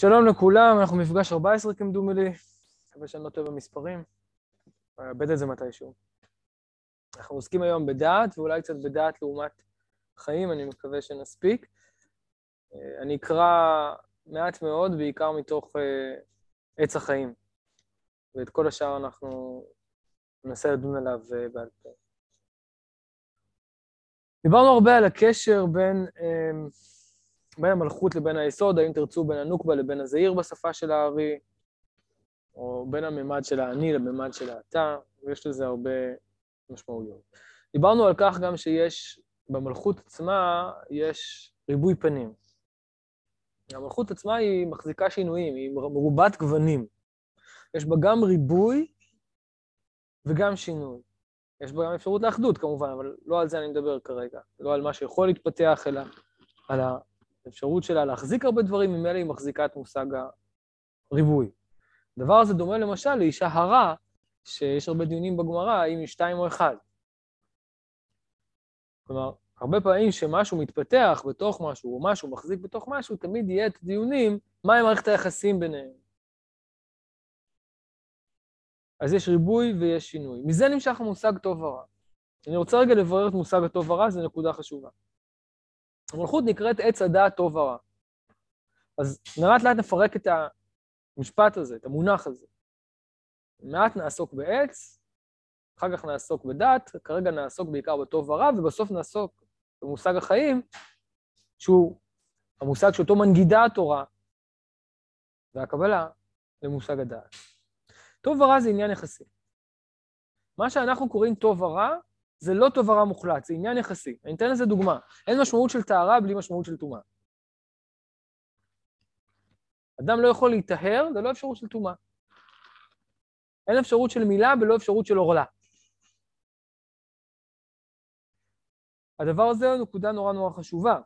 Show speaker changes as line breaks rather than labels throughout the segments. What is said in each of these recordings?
שלום לכולם, אנחנו מפגש 14 כמדומי לי, מקווה שאני לא טועה במספרים, אאבד את זה מתישהו. אנחנו עוסקים היום בדעת, ואולי קצת בדעת לעומת חיים, אני מקווה שנספיק. אה, אני אקרא מעט מאוד, בעיקר מתוך אה, עץ החיים, ואת כל השאר אנחנו ננסה לדון עליו אה, בעל פה. דיברנו הרבה על הקשר בין בין המלכות לבין היסוד, האם תרצו בין הנוקבה לבין הזעיר בשפה של הארי, או בין הממד של האני לממד של האתה, ויש לזה הרבה משמעויות. דיברנו על כך גם שיש, במלכות עצמה יש ריבוי פנים. המלכות עצמה היא מחזיקה שינויים, היא מרובת גוונים. יש בה גם ריבוי וגם שינוי. יש בה גם אפשרות לאחדות כמובן, אבל לא על זה אני מדבר כרגע. לא על מה שיכול להתפתח, אלא על האפשרות שלה להחזיק הרבה דברים, ממילא היא מחזיקה את מושג הריבוי. הדבר הזה דומה למשל לאישה הרה, שיש הרבה דיונים בגמרא, האם היא שתיים או אחד. כלומר, הרבה פעמים שמשהו מתפתח בתוך משהו, או משהו מחזיק בתוך משהו, תמיד יהיה את הדיונים, מהי מערכת היחסים ביניהם. אז יש ריבוי ויש שינוי. מזה נמשך המושג טוב ורע. אני רוצה רגע לברר את מושג הטוב ורע, זו נקודה חשובה. המלכות נקראת עץ הדעת טוב ורע. אז מעט לאט נפרק את המשפט הזה, את המונח הזה. מעט נעסוק בעץ, אחר כך נעסוק בדת, כרגע נעסוק בעיקר בטוב ורע, ובסוף נעסוק במושג החיים, שהוא המושג שאותו מנגידה התורה והקבלה למושג הדעת. טוב ורע זה עניין יחסי. מה שאנחנו קוראים טוב ורע, זה לא טוב ורע מוחלט, זה עניין יחסי. אני אתן לזה דוגמה. אין משמעות של טהרה בלי משמעות של טומאה. אדם לא יכול להיטהר ללא אפשרות של טומאה. אין אפשרות של מילה בלא אפשרות של עורלה. הדבר הזה הוא נקודה נורא נורא חשובה.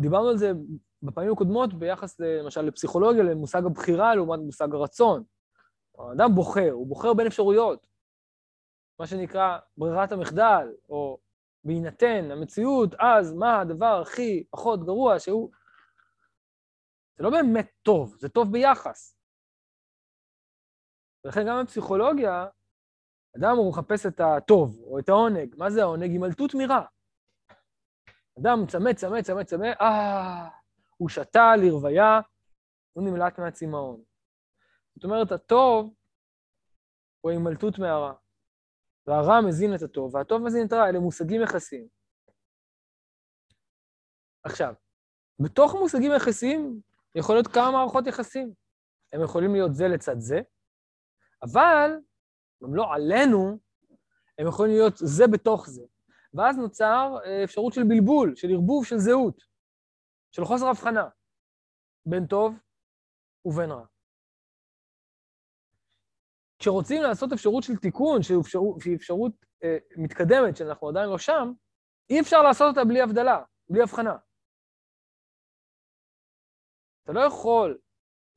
דיברנו על זה בפעמים הקודמות ביחס למשל לפסיכולוגיה, למושג הבחירה לעומת מושג הרצון. האדם בוחר, הוא בוחר בין אפשרויות. מה שנקרא ברירת המחדל, או בהינתן המציאות, אז מה הדבר הכי פחות גרוע שהוא... זה לא באמת טוב, זה טוב ביחס. ולכן גם בפסיכולוגיה, אדם הוא מחפש את הטוב, או את העונג. מה זה העונג? הימלטות מרע. אדם צמא, צמא, צמא, צמא, אה, הוא שתה לרוויה, הוא נמלט מהצמאון. זאת אומרת, הטוב הוא הימלטות מהרע. והרע מזין את הטוב, והטוב מזין את הרע, אלה מושגים יחסיים. עכשיו, בתוך מושגים יחסיים יכול להיות כמה מערכות יחסים. הם יכולים להיות זה לצד זה, אבל, גם לא עלינו, הם יכולים להיות זה בתוך זה. ואז נוצר אה, אפשרות של בלבול, של ערבוב של זהות, של חוסר הבחנה בין טוב ובין רע. כשרוצים לעשות אפשרות של תיקון, שהיא אפשרות, שהיא אפשרות אה, מתקדמת, שאנחנו עדיין לא שם, אי אפשר לעשות אותה בלי הבדלה, בלי הבחנה. אתה לא יכול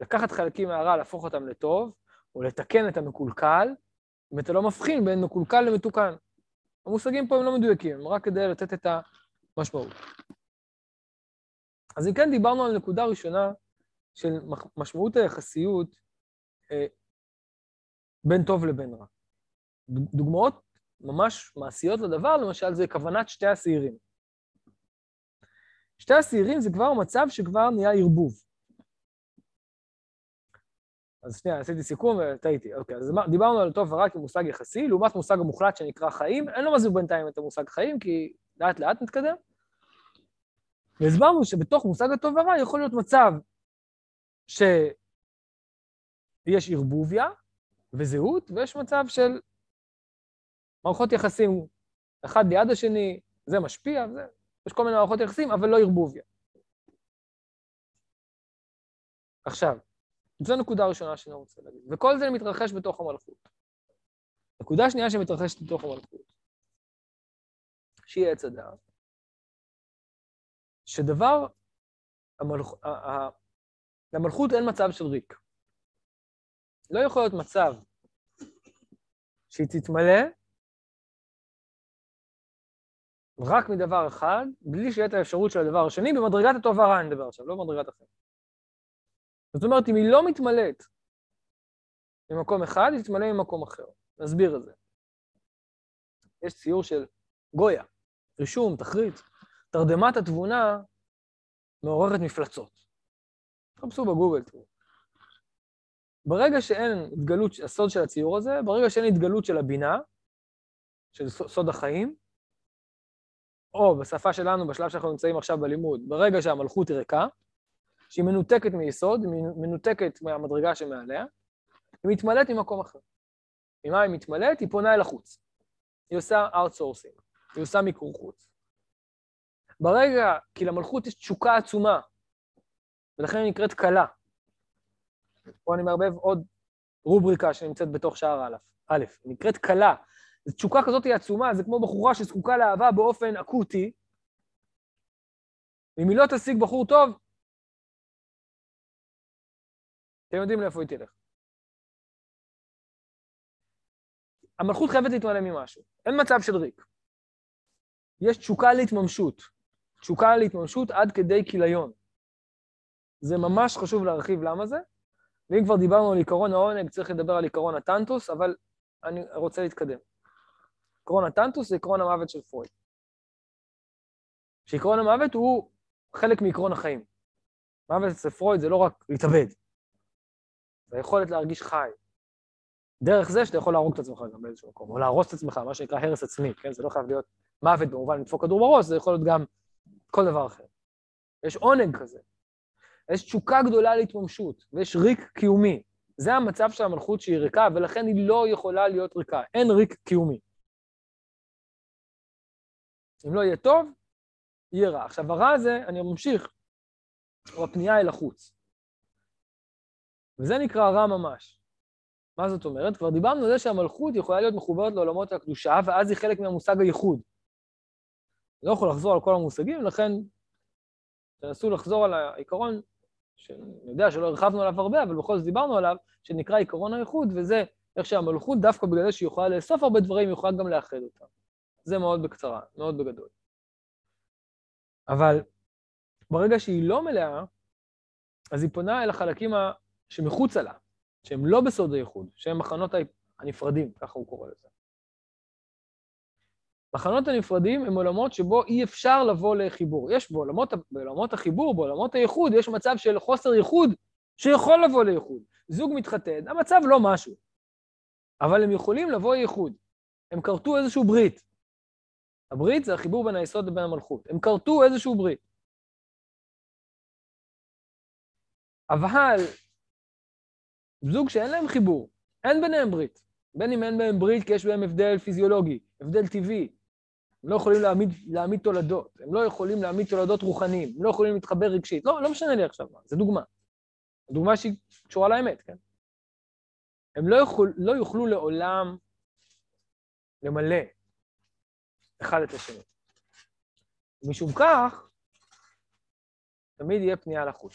לקחת חלקים מהרע, להפוך אותם לטוב, או לתקן את המקולקל, אם אתה לא מבחין בין מקולקל למתוקן. המושגים פה הם לא מדויקים, הם רק כדי לתת את המשמעות. אז אם כן, דיברנו על נקודה ראשונה של משמעות היחסיות אה, בין טוב לבין רע. דוגמאות ממש מעשיות לדבר, למשל, זה כוונת שתי השעירים. שתי השעירים זה כבר מצב שכבר נהיה ערבוב. אז שנייה, עשיתי סיכום וטעיתי. אוקיי, אז דיברנו על טוב ורע כמושג יחסי, לעומת מושג המוחלט שנקרא חיים. אין לו מזיק בינתיים את המושג חיים, כי לאט לאט נתקדם. והסברנו שבתוך מושג הטוב ורע יכול להיות מצב שיש ערבוביה, וזהות, ויש מצב של מערכות יחסים, אחד ליד השני, זה משפיע, זה, יש כל מיני מערכות יחסים, אבל לא ערבוביה. עכשיו, זו נקודה ראשונה שאני רוצה להגיד, וכל זה מתרחש בתוך המלכות. נקודה שנייה שמתרחשת בתוך המלכות, שהיא עץ הדעת, שדבר, המלכ... למלכות אין מצב של ריק. לא יכול להיות מצב שהיא תתמלא, רק מדבר אחד, בלי שיהיה את האפשרות של הדבר השני, במדרגת הטוב והרע אני מדבר עכשיו, לא במדרגת אחרת. זאת אומרת, אם היא לא מתמלאת ממקום אחד, היא תתמלא ממקום אחר. נסביר את זה. יש ציור של גויה, רישום, תחריט. תרדמת התבונה מעוררת מפלצות. תחפשו בגוגל, תראו. ברגע שאין התגלות, הסוד של הציור הזה, ברגע שאין התגלות של הבינה, של סוד החיים, או בשפה שלנו, בשלב שאנחנו נמצאים עכשיו בלימוד, ברגע שהמלכות היא ריקה, שהיא מנותקת מיסוד, היא מנותקת מהמדרגה שמעליה, היא מתמלאת ממקום אחר. ממה היא מתמלאת? היא פונה אל החוץ. היא עושה outsourcing, היא עושה מיקור חוץ. ברגע, כי למלכות יש תשוקה עצומה, ולכן היא נקראת כלה. פה אני מערבב עוד רובריקה שנמצאת בתוך שער א', א', נקראת כלה. זו תשוקה כזאת היא עצומה, זה כמו בחורה שזקוקה לאהבה באופן אקוטי, אם היא לא תשיג בחור טוב, אתם יודעים לאיפה היא תלך. המלכות חייבת להתמלא ממשהו. אין מצב של ריק. יש תשוקה להתממשות. תשוקה להתממשות עד כדי כיליון. זה ממש חשוב להרחיב למה זה, ואם כבר דיברנו על עיקרון העונג, צריך לדבר על עיקרון הטנטוס, אבל אני רוצה להתקדם. עקרון הטנטוס זה עקרון המוות של פרויד. שעקרון המוות הוא חלק מעקרון החיים. מוות אצל פרויד זה לא רק להתאבד, זה היכולת להרגיש חי. דרך זה שאתה יכול להרוג את עצמך גם באיזשהו מקום, או להרוס את עצמך, מה שנקרא הרס עצמי, כן? זה לא חייב להיות מוות במובן לדפוק כדור בראש, זה יכול להיות גם כל דבר אחר. יש עונג כזה. יש תשוקה גדולה להתממשות, ויש ריק קיומי. זה המצב של המלכות שהיא ריקה, ולכן היא לא יכולה להיות ריקה. אין ריק קיומי. אם לא יהיה טוב, יהיה רע. עכשיו, הרע הזה, אני ממשיך, הוא הפנייה אל החוץ. וזה נקרא רע ממש. מה זאת אומרת? כבר דיברנו על זה שהמלכות יכולה להיות מחוברת לעולמות הקדושה, ואז היא חלק מהמושג הייחוד. לא יכול לחזור על כל המושגים, לכן תנסו לחזור על העיקרון, שאני יודע שלא הרחבנו עליו הרבה, אבל בכל זאת דיברנו עליו, שנקרא עיקרון הייחוד, וזה איך שהמלכות, דווקא בגלל זה שהיא יכולה לאסוף הרבה דברים, היא יכולה גם לאחד אותם. זה מאוד בקצרה, מאוד בגדול. אבל ברגע שהיא לא מלאה, אז היא פונה אל החלקים שמחוצה לה, שהם לא בסוד הייחוד, שהם מחנות הנפרדים, ככה הוא קורא לזה. מחנות הנפרדים הם עולמות שבו אי אפשר לבוא לחיבור. יש בעולמות, בעולמות החיבור, בעולמות הייחוד, יש מצב של חוסר ייחוד שיכול לבוא לייחוד. זוג מתחתן, המצב לא משהו, אבל הם יכולים לבוא לייחוד. הם כרתו איזשהו ברית. הברית זה החיבור בין היסוד לבין המלכות. הם כרתו איזשהו ברית. אבל זוג שאין להם חיבור, אין ביניהם ברית. בין אם אין בהם ברית כי יש בהם הבדל פיזיולוגי, הבדל טבעי. הם לא יכולים להעמיד, להעמיד תולדות, הם לא יכולים להעמיד תולדות רוחניים, הם לא יכולים להתחבר רגשית. לא, לא משנה לי עכשיו מה, זו דוגמה. דוגמה שהיא קשורה לאמת, כן? הם לא, יכול, לא יוכלו לעולם למלא אחד את השני. ומשום כך, תמיד יהיה פנייה לחוץ.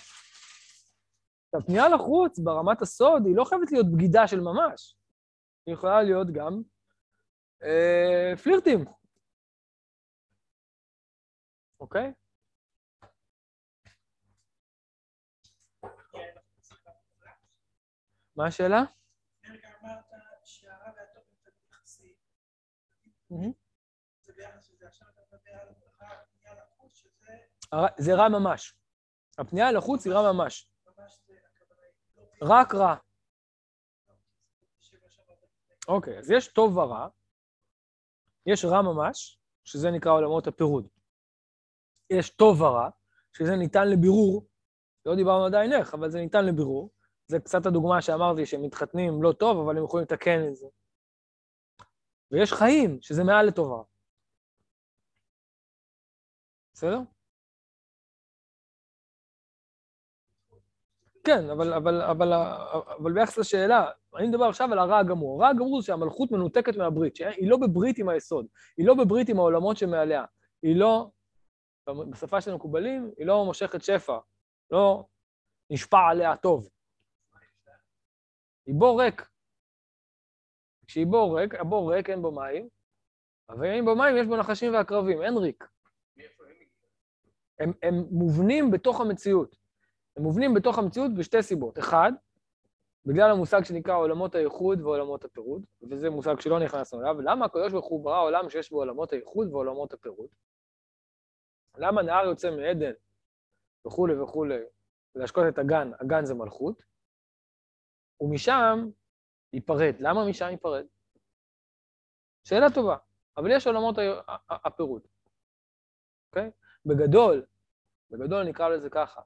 עכשיו, פנייה לחוץ ברמת הסוד היא לא חייבת להיות בגידה של ממש. היא יכולה להיות גם אה, פלירטים. אוקיי? מה השאלה? זה רע ממש. הפנייה לחוץ היא רע ממש. רק רע. אוקיי, אז יש טוב ורע, יש רע ממש, שזה נקרא עולמות הפירוד. יש טוב ורע, שזה ניתן לבירור, לא דיברנו עדיין איך, אבל זה ניתן לבירור. זה קצת הדוגמה שאמרתי, שהם מתחתנים לא טוב, אבל הם יכולים לתקן את זה. ויש חיים, שזה מעל לטוב ורע. בסדר? כן, אבל, אבל, אבל, אבל ביחס לשאלה, אני מדבר עכשיו על הרע הגמור. הרע הגמור זה שהמלכות מנותקת מהברית, שהיא לא בברית עם היסוד, היא לא בברית עם העולמות שמעליה, היא לא, בשפה של המקובלים, היא לא מושכת שפע, לא נשפע עליה טוב. היא בור ריק. כשהיא בור ריק, הבור ריק, אין בו מים, הווים במים יש בו נחשים ועקרבים, אין ריק. הם, הם מובנים בתוך המציאות. הם מובנים בתוך המציאות בשתי סיבות. אחד, בגלל המושג שנקרא עולמות הייחוד ועולמות הפירוד, וזה מושג שלא נכנסנו אליו, למה הקדוש ברוך הוא ברא עולם שיש בו עולמות הייחוד ועולמות הפירוד? למה נהר יוצא מעדן וכולי וכולי, להשקות את הגן, הגן זה מלכות, ומשם ייפרד. למה משם ייפרד? שאלה טובה, אבל יש עולמות הפירוד, אוקיי? בגדול, בגדול נקרא לזה ככה.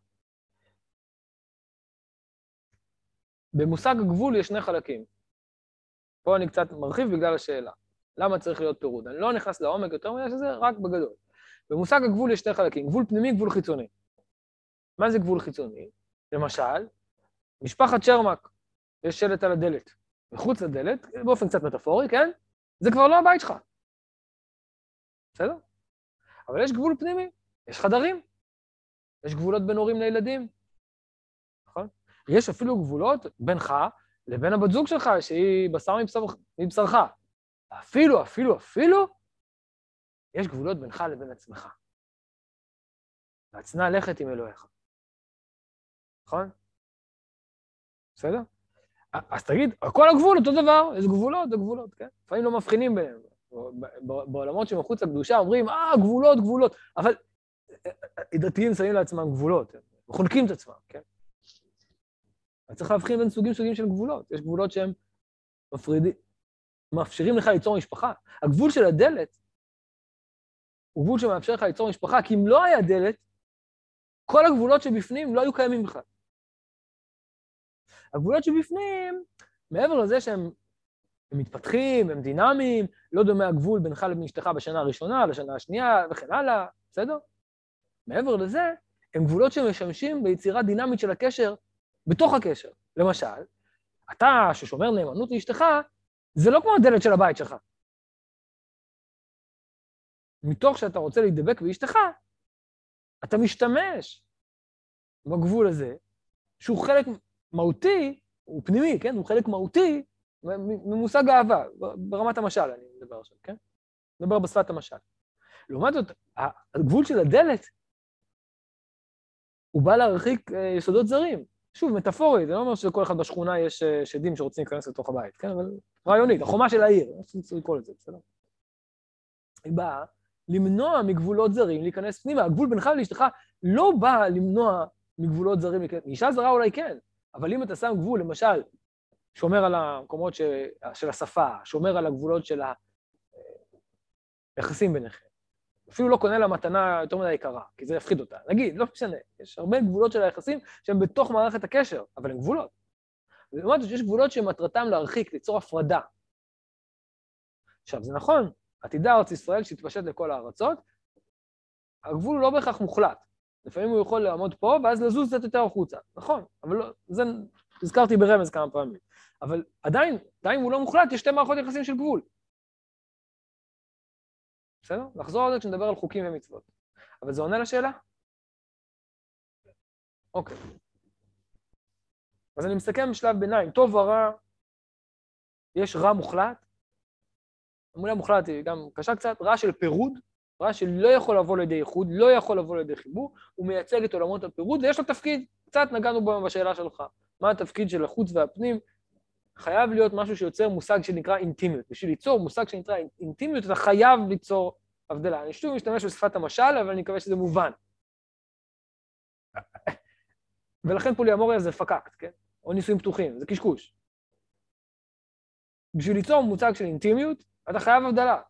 במושג הגבול יש שני חלקים. פה אני קצת מרחיב בגלל השאלה. למה צריך להיות פירוד? אני לא נכנס לעומק יותר מדי שזה, רק בגדול. במושג הגבול יש שני חלקים, גבול פנימי, גבול חיצוני. מה זה גבול חיצוני? למשל, משפחת שרמק, יש שלט על הדלת. מחוץ לדלת, באופן קצת מטאפורי, כן? זה כבר לא הבית שלך. בסדר? אבל יש גבול פנימי, יש חדרים, יש גבולות בין הורים לילדים, נכון? יש אפילו גבולות בינך לבין הבת זוג שלך, שהיא בשר מבשרך. אפילו, אפילו, אפילו, יש גבולות בינך לבין עצמך. והצנע לכת עם אלוהיך. נכון? בסדר? אז תגיד, כל הגבול אותו דבר, יש גבולות, זה גבולות, כן? לפעמים לא מבחינים ביניהם. בעולמות שמחוץ לקדושה אומרים, אה, גבולות, גבולות, אבל דתיים שמים לעצמם גבולות, וחונקים את עצמם, כן? אז צריך להבחין בין סוגים סוגים של גבולות. יש גבולות שהם מפרידים, מאפשרים לך ליצור משפחה. הגבול של הדלת הוא גבול שמאפשר לך ליצור משפחה, כי אם לא היה דלת, כל הגבולות שבפנים לא היו קיימים בכלל. הגבולות שבפנים, מעבר לזה שהם הם מתפתחים, הם דינמיים, לא דומה הגבול בינך לבין אשתך בשנה הראשונה, לשנה השנייה וכן הלאה, בסדר? מעבר לזה, הם גבולות שמשמשים ביצירה דינמית של הקשר בתוך הקשר. למשל, אתה ששומר נאמנות לאשתך, זה לא כמו הדלת של הבית שלך. מתוך שאתה רוצה להידבק באשתך, אתה משתמש בגבול הזה, שהוא חלק מהותי, הוא פנימי, כן? הוא חלק מהותי ממושג אהבה, ברמת המשל אני מדבר עכשיו, כן? מדבר בשפת המשל. לעומת זאת, הגבול של הדלת, הוא בא להרחיק אה, יסודות זרים. שוב, מטאפורית, זה לא אומר שלכל אחד בשכונה יש אה, שדים שרוצים להיכנס לתוך הבית, כן? אבל רעיונית, החומה של העיר, איך שצריך לקרוא לזה, בסדר? היא באה למנוע מגבולות זרים להיכנס פנימה. הגבול בינך לאשתך לא בא למנוע מגבולות זרים להיכנס... מאישה זרה אולי כן, אבל אם אתה שם גבול, למשל, שומר על המקומות ש... של השפה, שומר על הגבולות של היחסים ביניכם, אפילו לא קונה לה מתנה יותר מדי יקרה, כי זה יפחיד אותה. נגיד, לא משנה, יש הרבה גבולות של היחסים שהם בתוך מערכת הקשר, אבל הם גבולות. זאת, יש גבולות שמטרתם להרחיק, ליצור הפרדה. עכשיו, זה נכון, עתידה ארץ ישראל שהתפשט לכל הארצות, הגבול הוא לא בהכרח מוחלט. לפעמים הוא יכול לעמוד פה, ואז לזוז קצת יותר החוצה. נכון, אבל לא, זה הזכרתי ברמז כמה פעמים. אבל עדיין, גם אם הוא לא מוחלט, יש שתי מערכות יחסים של גבול. בסדר? נחזור על זה כשנדבר על חוקים ומצוות. אבל זה עונה לשאלה? אוקיי. אז אני מסכם בשלב ביניים, טוב ורע, יש רע מוחלט, המילה מוחלט היא גם קשה קצת, רע של פירוד, רע שלא יכול לבוא לידי איחוד, לא יכול לבוא לידי חיבור, הוא מייצג את עולמות הפירוד, ויש לו תפקיד, קצת נגענו בו בשאלה שלך, מה התפקיד של החוץ והפנים, חייב להיות משהו שיוצר מושג שנקרא אינטימיות. בשביל ליצור מושג שנקרא אינטימיות, אתה חייב ליצור הבדלה. אני שוב משתמש בשפת המשל, אבל אני מקווה שזה מובן. ולכן פוליאמוריה זה פקקט, כן? או נישואים פתוחים, זה קשקוש. בשביל ליצור מושג של אינטימיות, אתה חייב הבדלה.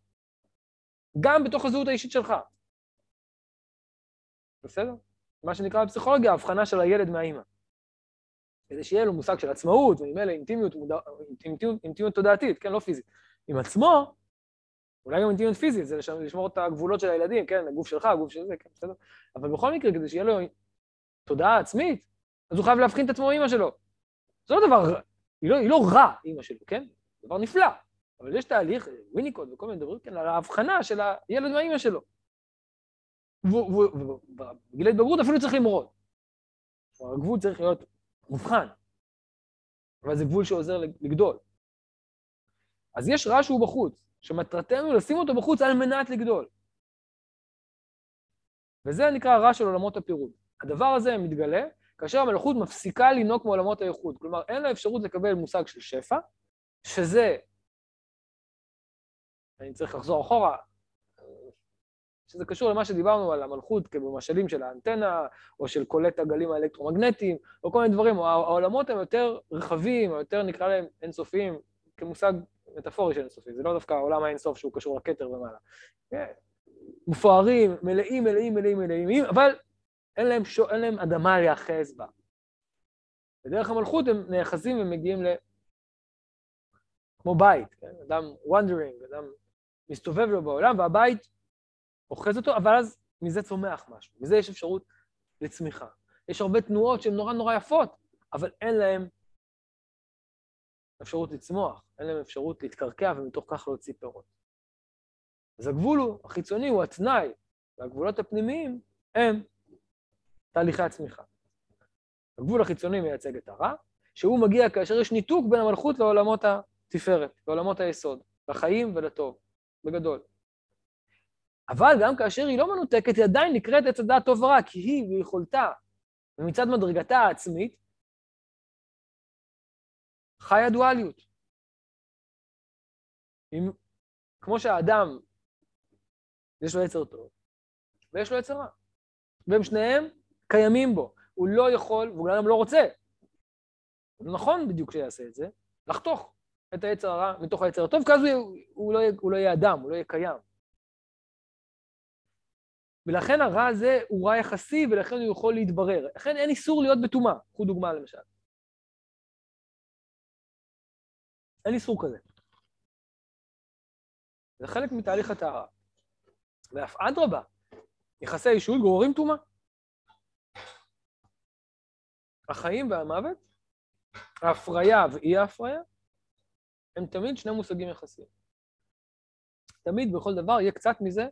גם בתוך הזהות האישית שלך. בסדר? מה שנקרא בפסיכולוגיה, הבחנה של הילד מהאימא. כדי שיהיה לו מושג של עצמאות, וממילא אינטימיות, אינטימיות, אינטימיות תודעתית, כן, לא פיזית. עם עצמו, אולי גם אינטימיות פיזית, זה לשמור את הגבולות של הילדים, כן, הגוף שלך, הגוף של זה, כן, בסדר? אבל בכל מקרה, כדי שיהיה לו תודעה עצמית, אז הוא חייב להבחין את עצמו אמא שלו. זה לא דבר, היא לא, היא לא רע, אמא שלו, כן? דבר נפלא. אבל יש תהליך, וויניקוד וכל מיני דברים, כן, על ההבחנה של הילד והאמא שלו. ובגיל ההתבגרות אפילו צריך למרוד. הגבול צריך להיות מובחן, אבל זה גבול שעוזר לגדול. אז יש רע שהוא בחוץ, שמטרתנו לשים אותו בחוץ על מנת לגדול. וזה נקרא הרע של עולמות הפירוד. הדבר הזה מתגלה כאשר המלכות מפסיקה לנהוג מעולמות הייחוד. כלומר, אין לה אפשרות לקבל מושג של שפע, שזה, אני צריך לחזור אחורה, שזה קשור למה שדיברנו על המלכות כבמשלים של האנטנה, או של קולט הגלים האלקטרומגנטיים, או כל מיני דברים. העולמות הם יותר רחבים, או יותר נקרא להם אינסופיים, כמושג מטאפורי של אינסופי. זה לא דווקא העולם האינסוף שהוא קשור לכתר ומעלה. כן, מפוארים, מלאים, מלאים, מלאים, מלאים, אבל אין להם, שו, אין להם אדמה להיאחז בה. בדרך המלכות הם נאחזים ומגיעים ל... כמו בית, כן? אדם וונדרינג, אדם מסתובב לו בעולם, והבית אוחז אותו, אבל אז מזה צומח משהו, מזה יש אפשרות לצמיחה. יש הרבה תנועות שהן נורא נורא יפות, אבל אין להן אפשרות לצמוח, אין להן אפשרות להתקרקע ומתוך כך להוציא פירות. אז הגבול הוא, החיצוני הוא התנאי, והגבולות הפנימיים הם תהליכי הצמיחה. הגבול החיצוני מייצג את הרע, שהוא מגיע כאשר יש ניתוק בין המלכות לעולמות התפארת, לעולמות היסוד, לחיים ולטוב, בגדול. אבל גם כאשר היא לא מנותקת, היא עדיין נקראת עץ הדעת טוב ורע, כי היא ביכולתה, ומצד מדרגתה העצמית, חיה דואליות. אם, כמו שהאדם, יש לו יצר טוב, ויש לו יצר רע. והם שניהם קיימים בו. הוא לא יכול, והוא גם לא רוצה. זה נכון בדיוק שיעשה את זה, לחתוך את היצר הרע מתוך היצר הטוב, כי אז הוא, הוא, לא, הוא לא יהיה אדם, הוא לא יהיה קיים. ולכן הרע הזה הוא רע יחסי, ולכן הוא יכול להתברר. לכן אין איסור להיות בטומאה. קחו דוגמה למשל. אין איסור כזה. זה חלק מתהליך הטהרה. ואף אדרבה, יחסי אישות גוררים טומאה. החיים והמוות, ההפריה ואי ההפריה, הם תמיד שני מושגים יחסיים. תמיד בכל דבר יהיה קצת מזה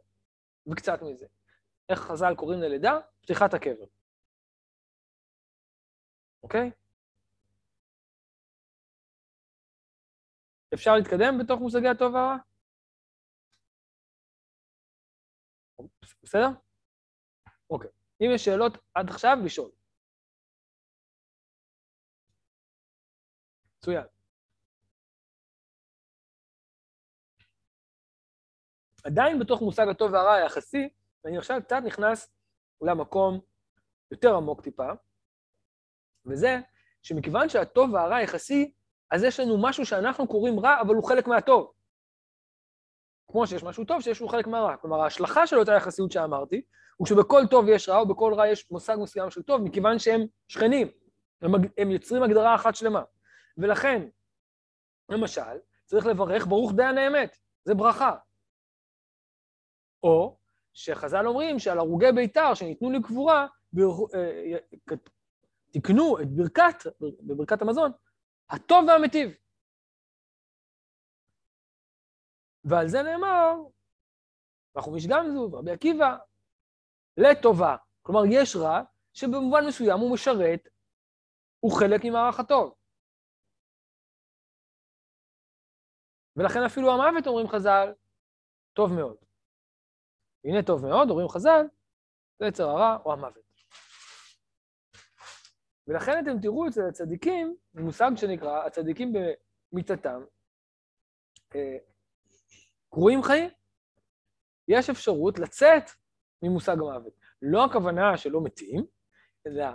וקצת מזה. איך חז"ל קוראים ללידה? פתיחת הקבר. אוקיי? אפשר להתקדם בתוך מושגי הטוב והרע? בסדר? אוקיי. אם יש שאלות עד עכשיו, לשאול. מצוין. עדיין בתוך מושג הטוב והרע היחסי, ואני עכשיו קצת נכנס למקום יותר עמוק טיפה, וזה שמכיוון שהטוב והרע יחסי, אז יש לנו משהו שאנחנו קוראים רע, אבל הוא חלק מהטוב. כמו שיש משהו טוב, שיש לו חלק מהרע. כלומר, ההשלכה של אותה יחסיות שאמרתי, הוא שבכל טוב יש רע, ובכל רע יש מושג מסוים של טוב, מכיוון שהם שכנים. הם, הם יוצרים הגדרה אחת שלמה. ולכן, למשל, צריך לברך ברוך דיין האמת, זה ברכה. או שחז"ל אומרים שעל הרוגי ביתר שניתנו לקבורה, אה, תקנו את ברכת, בברכת המזון, הטוב והמטיב. ועל זה נאמר, בחומיש גמזו, רבי עקיבא, לטובה. כלומר, יש רע שבמובן מסוים הוא משרת, הוא חלק ממערך הטוב. ולכן אפילו המוות, אומרים חז"ל, טוב מאוד. הנה טוב מאוד, אומרים חז"ל, זה יצר הרע או המוות. ולכן אתם תראו אצל הצדיקים, מושג שנקרא, הצדיקים במיתתם, אה, קרויים חיים. יש אפשרות לצאת ממושג המוות. לא הכוונה שלא מתים, אלא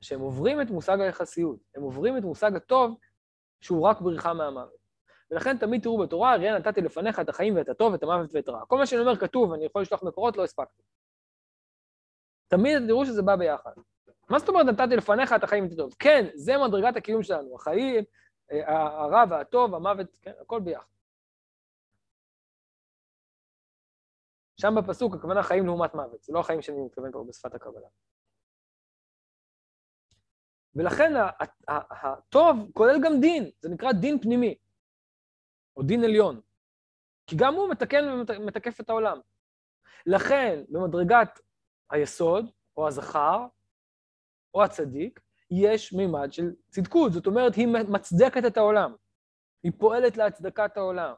שהם עוברים את מושג היחסיות, הם עוברים את מושג הטוב שהוא רק בריחה מהמוות. ולכן תמיד תראו בתורה, ראייה נתתי לפניך את החיים ואת הטוב ואת המוות ואת רע. כל מה שאני אומר כתוב, אני יכול לשלוח מקורות, לא הספקתי. תמיד תראו שזה בא ביחד. מה זאת אומרת נתתי לפניך את החיים ואת הטוב? כן, זה מדרגת הקיום שלנו, החיים, אה, הרע והטוב, המוות, כן, הכל ביחד. שם בפסוק הכוונה חיים לעומת מוות, זה לא החיים שאני מתכוון פה בשפת הקבלה. ולכן הטוב כולל גם דין, זה נקרא דין פנימי. או דין עליון, כי גם הוא מתקן ומתקף את העולם. לכן, במדרגת היסוד, או הזכר, או הצדיק, יש מימד של צדקות. זאת אומרת, היא מצדקת את העולם. היא פועלת להצדקת העולם.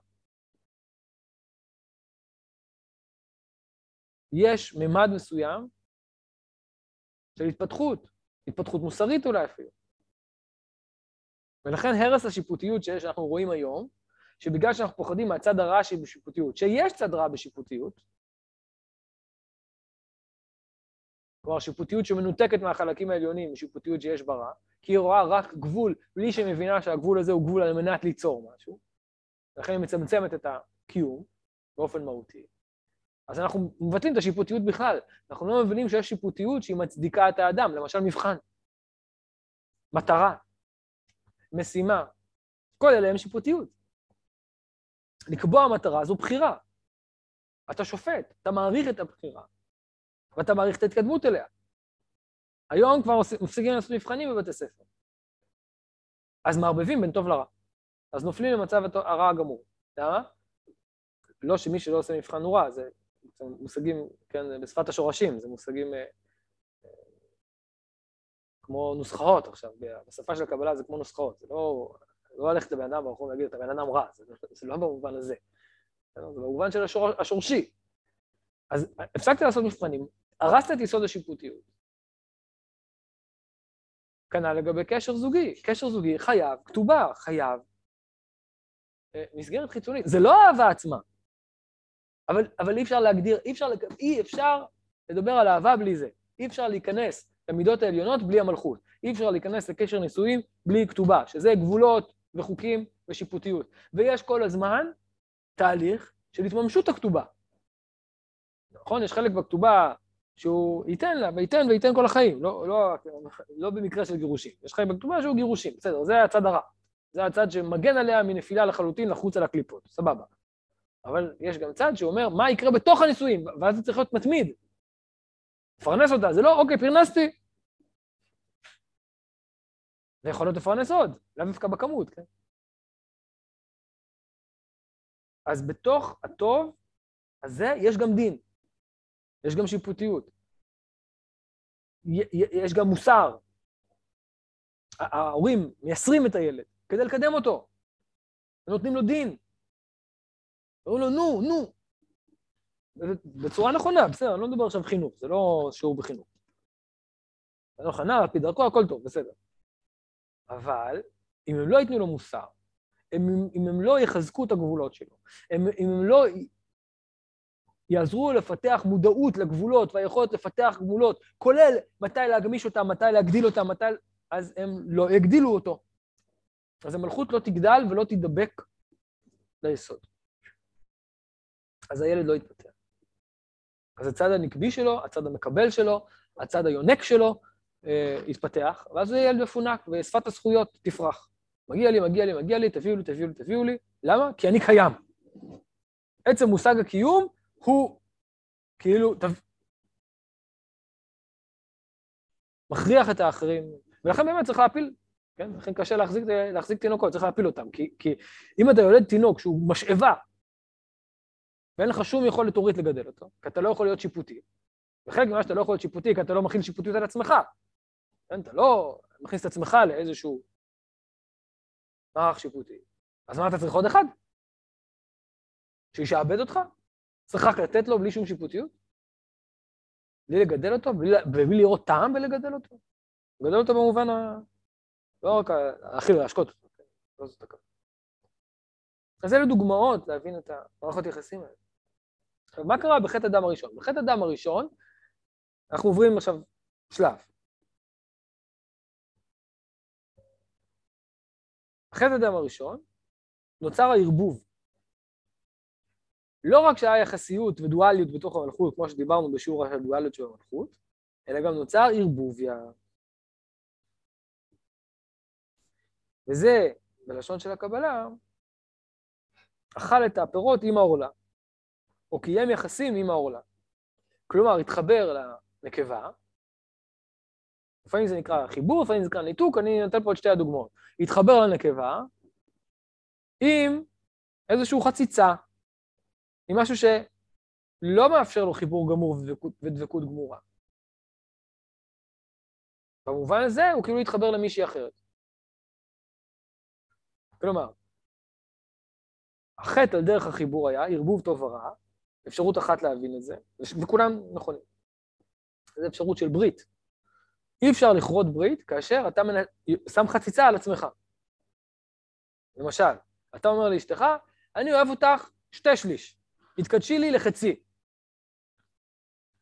יש מימד מסוים של התפתחות, התפתחות מוסרית אולי אפילו. ולכן הרס השיפוטיות שיש, שאנחנו רואים היום, שבגלל שאנחנו פוחדים מהצד הרע שבשיפוטיות, שיש צד רע בשיפוטיות, כלומר שיפוטיות שמנותקת מהחלקים העליונים, שיפוטיות שיש בה רע, כי היא רואה רק גבול, בלי שהיא מבינה שהגבול הזה הוא גבול על מנת ליצור משהו, ולכן היא מצמצמת את הקיום באופן מהותי. אז אנחנו מבטלים את השיפוטיות בכלל. אנחנו לא מבינים שיש שיפוטיות שהיא מצדיקה את האדם, למשל מבחן, מטרה, משימה, כל אלה הם שיפוטיות. לקבוע מטרה זו בחירה. אתה שופט, אתה מעריך את הבחירה, ואתה מעריך את ההתקדמות אליה. היום כבר מפסיקים לעשות מבחנים בבתי ספר. אז מערבבים בין טוב לרע. אז נופלים למצב הרע הגמור. למה? לא שמי שלא עושה מבחן הוא רע, זה מושגים, כן, בשפת השורשים, זה מושגים אה, אה, כמו נוסחאות עכשיו, בשפה של הקבלה זה כמו נוסחאות, זה לא, לא ללכת לבן אדם ברחוב ולהגיד, אתה בן אדם רע, זה, זה לא במובן הזה, זה במובן של השור, השורשי. אז הפסקתי לעשות מבחנים, הרסת את יסוד השיפוטיות. כנ"ל לגבי קשר זוגי. קשר זוגי חייב, כתובה, חייב אה, מסגרת חיצונית. זה לא אהבה עצמה, אבל, אבל אי אפשר להגדיר, אי אפשר, אי אפשר לדבר על אהבה בלי זה. אי אפשר להיכנס למידות העליונות בלי המלכות. אי אפשר להיכנס לקשר נישואים בלי כתובה, שזה גבולות וחוקים ושיפוטיות. ויש כל הזמן תהליך של התממשות הכתובה. נכון? יש חלק בכתובה שהוא ייתן לה, וייתן וייתן כל החיים, לא, לא, לא במקרה של גירושים. יש חלק בכתובה שהוא גירושים, בסדר, זה הצד הרע. זה הצד שמגן עליה מנפילה לחלוטין לחוץ על הקליפות, סבבה. אבל יש גם צד שאומר מה יקרה בתוך הנישואים, ואז זה צריך להיות מתמיד. לפרנס אותה, זה לא, אוקיי, פרנסתי. זה יכול להיות לפרנס עוד, לאו דווקא בכמות, כן? אז בתוך הטוב הזה יש גם דין, יש גם שיפוטיות, יש גם מוסר. ההורים מייסרים את הילד כדי לקדם אותו, ונותנים לו דין. אומרים לו, נו, נו. בצורה נכונה, בסדר, אני לא מדבר עכשיו חינוך, זה לא שיעור בחינוך. זה לא נכונה, על פי דרכו, הכל טוב, בסדר. אבל אם הם לא ייתנו לו מוסר, הם, אם הם לא יחזקו את הגבולות שלו, הם, אם הם לא יעזרו לפתח מודעות לגבולות והיכולת לפתח גבולות, כולל מתי להגמיש אותם, מתי להגדיל אותם, מתי... אז הם לא יגדילו אותו. אז המלכות לא תגדל ולא תדבק ליסוד. אז הילד לא יתפתח. אז הצד הנקבי שלו, הצד המקבל שלו, הצד היונק שלו, יתפתח, ואז יהיה ילד מפונק, ושפת הזכויות תפרח. מגיע לי, מגיע לי, מגיע לי, תביאו לי, תביאו לי, תביאו לי. למה? כי אני קיים. עצם מושג הקיום הוא כאילו, תב... מכריח את האחרים, ולכן באמת צריך להפיל, כן? לכן קשה להחזיק, להחזיק תינוקות, צריך להפיל אותם, כי, כי אם אתה יולד תינוק שהוא משאבה, ואין לך שום יכולת הורית לגדל אותו, כי אתה לא יכול להיות שיפוטי. וחלק ממה שאתה לא יכול להיות שיפוטי, כי אתה לא מכיל שיפוטיות על עצמך. כן? אתה לא מכניס את עצמך לאיזשהו מערך שיפוטי. אז מה אתה צריך עוד אחד? שישעבד אותך? צריך רק לתת לו בלי שום שיפוטיות? בלי לגדל אותו? בלי, לראות טעם בלגדל אותו? לגדל אותו במובן ה... לא רק להאכיל ולהשקות אותו, כן? לא זאת הכוונה. אז אלה דוגמאות להבין את המערכות יחסים האלה. עכשיו, מה קרה בחטא הדם הראשון? בחטא הדם הראשון, אנחנו עוברים עכשיו שלב. בחטא הדם הראשון נוצר הערבוב. לא רק שהיה יחסיות ודואליות בתוך המלכות, כמו שדיברנו בשיעור הדואליות של המלכות, אלא גם נוצר ערבוביה. וזה, בלשון של הקבלה, אכל את הפירות עם העורלה. או קיים יחסים עם העורלה. כלומר, התחבר לנקבה, לפעמים זה נקרא חיבור, לפעמים זה נקרא ניתוק, אני נותן פה את שתי הדוגמאות. התחבר לנקבה עם איזושהי חציצה, עם משהו שלא מאפשר לו חיבור גמור ודבקות, גמורה. במובן הזה הוא כאילו התחבר למישהי אחרת. כלומר, החטא על דרך החיבור היה ערבוב טוב ורע, אפשרות אחת להבין את זה, וכולם נכונים. זו אפשרות של ברית. אי אפשר לכרות ברית כאשר אתה מנ... שם חציצה על עצמך. למשל, אתה אומר לאשתך, אני אוהב אותך שתי שליש, התקדשי לי לחצי.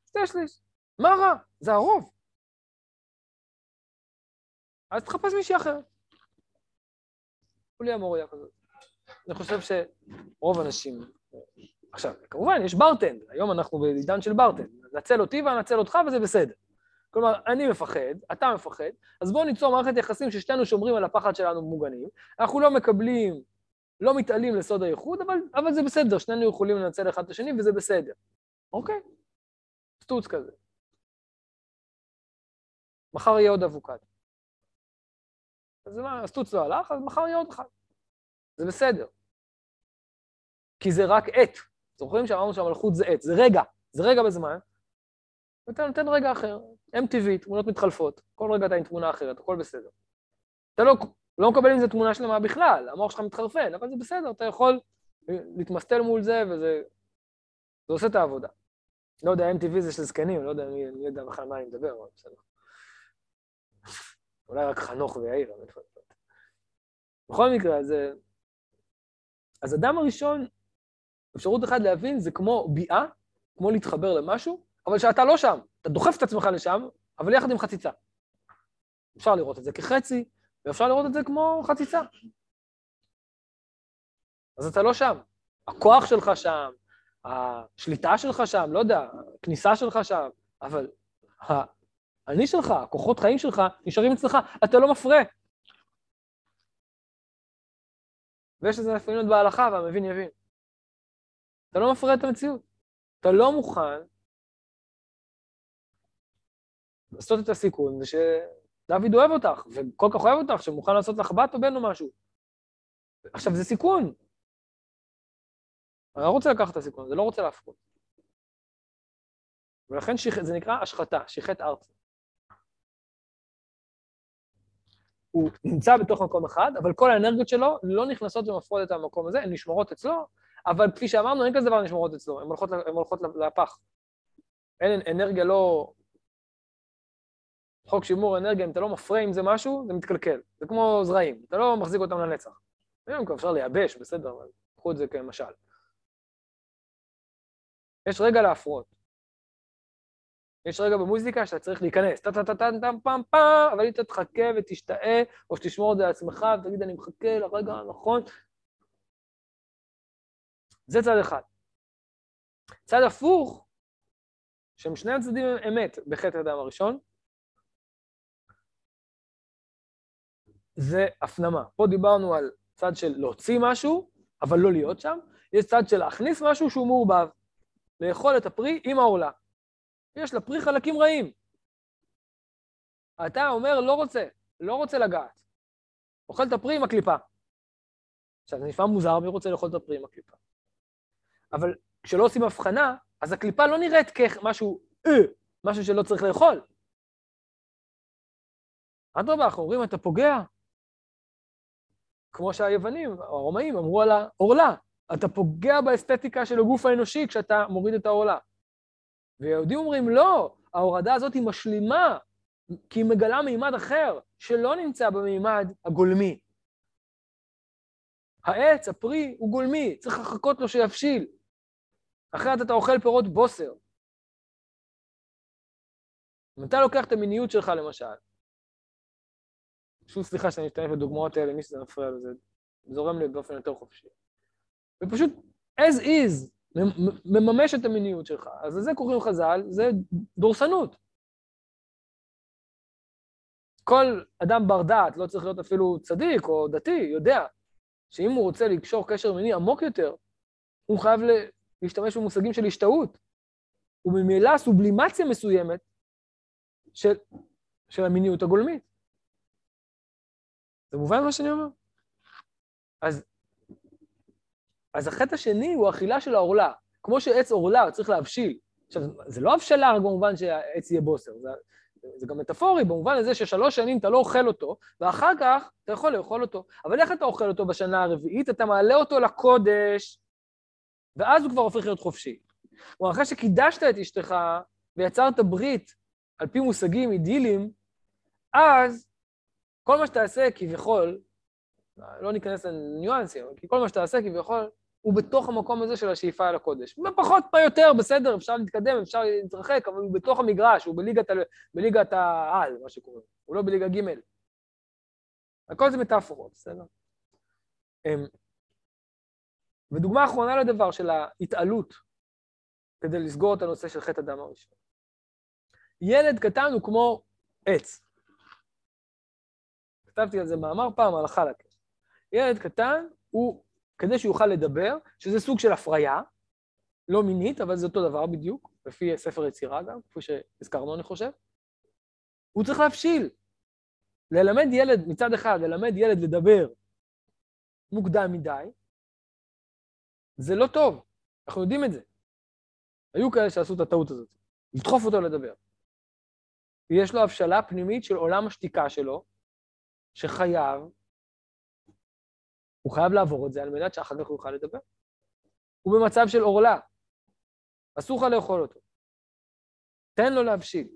שתי שליש. מה רע? זה הרוב. אז תחפש מישהי אחרת. כולי המוריה כזאת. אני חושב שרוב האנשים... עכשיו, כמובן, יש ברטנד, היום אנחנו בעידן של ברטנד, נצל אותי ואנצל אותך וזה בסדר. כלומר, אני מפחד, אתה מפחד, אז בואו ניצור מערכת יחסים ששתינו שומרים על הפחד שלנו מוגנים, אנחנו לא מקבלים, לא מתעלים לסוד הייחוד, אבל, אבל זה בסדר, שנינו יכולים לנצל אחד את השני וזה בסדר. אוקיי? סטוץ כזה. מחר יהיה עוד אבוקד. אז מה, הסטוץ לא הלך, אז מחר יהיה עוד אחד. זה בסדר. כי זה רק עת. זוכרים שאמרנו שהמלכות זה עת, זה רגע, זה רגע בזמן, ואתה נותן רגע אחר. MTV, תמונות מתחלפות, כל רגע אתה עם תמונה אחרת, הכל בסדר. אתה לא, לא מקבל עם זה תמונה שלמה בכלל, המוח שלך מתחרפן, אבל זה בסדר, אתה יכול להתמסטל מול זה, וזה זה עושה את העבודה. לא יודע, MTV זה של זקנים, לא יודע, אני, אני יודע בכלל מה אני מדבר, אבל בסדר. אולי רק חנוך ויאיר, אבל בכל מקרה, אז... אז אדם הראשון, אפשרות אחת להבין, זה כמו ביאה, כמו להתחבר למשהו, אבל שאתה לא שם, אתה דוחף את עצמך לשם, אבל יחד עם חציצה. אפשר לראות את זה כחצי, ואפשר לראות את זה כמו חציצה. אז אתה לא שם. הכוח שלך שם, השליטה שלך שם, לא יודע, הכניסה שלך שם, אבל האני שלך, הכוחות חיים שלך, נשארים אצלך, אתה לא מפרה. ויש לזה לפעמים בהלכה, והמבין יבין. אתה לא מפרה את המציאות. אתה לא מוכן לעשות את הסיכון, ושדוד אוהב אותך, וכל כך אוהב אותך, שמוכן לעשות לך בת או בן או משהו. עכשיו, זה סיכון. אני לא רוצה לקחת את הסיכון, זה לא רוצה להפקות. ולכן שיח... זה נקרא השחתה, שיחת ארצה. הוא נמצא בתוך מקום אחד, אבל כל האנרגיות שלו לא נכנסות ומפרות את המקום הזה, הן נשמרות אצלו, אבל כפי שאמרנו, אין כזה דבר נשמרות אצלו, הן הולכות, הולכות לפח. אין אנרגיה לא... חוק שימור אנרגיה, אם אתה לא מפרה עם זה משהו, זה מתקלקל. זה כמו זרעים, אתה לא מחזיק אותם לנצח. היום כבר אפשר לייבש, בסדר, אבל קחו את זה כמשל. יש רגע להפרות. יש רגע במוזיקה שאתה צריך להיכנס, טה טה טה טה טה פעם פעם, אבל אם אתה תחכה ותשתאה, או שתשמור את זה לעצמך ותגיד, אני מחכה לרגע הנכון. זה צד אחד. צד הפוך, שהם שני הצדדים אמת בחטא האדם הראשון, זה הפנמה. פה דיברנו על צד של להוציא משהו, אבל לא להיות שם, יש צד של להכניס משהו שהוא מעורבב, לאכול את הפרי עם העולה. יש לפרי חלקים רעים. אתה אומר, לא רוצה, לא רוצה לגעת. אוכל את הפרי עם הקליפה. עכשיו, זה נשמע מוזר, מי רוצה לאכול את הפרי עם הקליפה? אבל כשלא עושים הבחנה, אז הקליפה לא נראית כמשהו, אה, משהו שלא צריך לאכול. אדרבה, אנחנו אומרים, אתה פוגע. כמו שהיוונים, הרומאים, אמרו על העורלה, אתה פוגע באסתטיקה של הגוף האנושי כשאתה מוריד את העורלה. ויהודים אומרים, לא, ההורדה הזאת היא משלימה, כי היא מגלה מימד אחר, שלא נמצא במימד הגולמי. העץ, הפרי, הוא גולמי, צריך לחכות לו שיבשיל. אחרת אתה אוכל פירות בוסר. אם אתה לוקח את המיניות שלך, למשל, שוב סליחה שאני משתמש בדוגמאות האלה, מי שזה מפריע לו, זה זורם לי באופן יותר חופשי. ופשוט, as is, מממש את המיניות שלך. אז לזה קוראים חז"ל, זה דורסנות. כל אדם בר דעת, לא צריך להיות אפילו צדיק או דתי, יודע שאם הוא רוצה לקשור קשר מיני עמוק יותר, הוא חייב להשתמש במושגים של השתאות, וממילא סובלימציה מסוימת של, של המיניות הגולמית. זה מובן מה שאני אומר? אז אז החטא השני הוא אכילה של העורלה. כמו שעץ עורלה צריך להבשיל. עכשיו, זה לא הבשלה רק במובן שהעץ יהיה בוסר, זה, זה גם מטאפורי במובן הזה ששלוש שנים אתה לא אוכל אותו, ואחר כך אתה יכול לאכול אותו. אבל איך אתה אוכל אותו בשנה הרביעית? אתה מעלה אותו לקודש, ואז הוא כבר הופך להיות חופשי. כלומר, אחרי שקידשת את אשתך ויצרת ברית על פי מושגים אידיליים, אז כל מה שתעשה כביכול, לא ניכנס לניואנסים, כי כל מה שתעשה כביכול, הוא בתוך המקום הזה של השאיפה אל הקודש. פחות, מה יותר, בסדר, אפשר להתקדם, אפשר להתרחק, אבל הוא בתוך המגרש, הוא בליגת, בליגת העל, מה שקוראים. הוא לא בליגה ג'. הכל זה מטאפורות, בסדר? אמ, ודוגמה אחרונה לדבר של ההתעלות, כדי לסגור את הנושא של חטא הדם הראשון. ילד קטן הוא כמו עץ. כתבתי על זה מאמר פעם, הלכה לקש. ילד קטן הוא, כדי שיוכל לדבר, שזה סוג של הפריה, לא מינית, אבל זה אותו דבר בדיוק, לפי ספר יצירה גם, כפי שהזכרנו, אני חושב. הוא צריך להבשיל. ללמד ילד, מצד אחד, ללמד ילד לדבר מוקדם מדי, זה לא טוב, אנחנו יודעים את זה. היו כאלה שעשו את הטעות הזאת, לדחוף אותו לדבר. יש לו הבשלה פנימית של עולם השתיקה שלו, שחייב, הוא חייב לעבור את זה על מנת שאחר כך הוא יוכל לדבר. הוא במצב של עורלה, אסור לך לאכול אותו. תן לו להבשיל.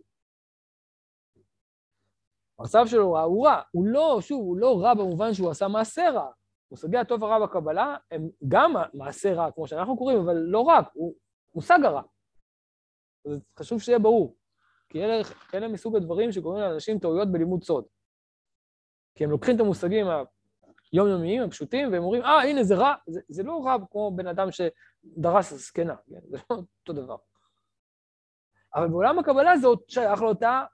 המצב שלו רע הוא רע. הוא לא, שוב, הוא לא רע במובן שהוא עשה מעשה רע. מושגי הטוב הרע בקבלה הם גם מעשה רע, כמו שאנחנו קוראים, אבל לא רק, הוא מושג הרע. חשוב שיהיה ברור, כי אלה, אלה מסוג הדברים שקוראים לאנשים טעויות בלימוד סוד. כי הם לוקחים את המושגים היומיומיים, הפשוטים, והם אומרים, אה, הנה, זה רע. זה, זה לא רע כמו בן אדם שדרס זקנה, כן? זה לא אותו דבר. אבל בעולם הקבלה זה עוד שייך לאותה,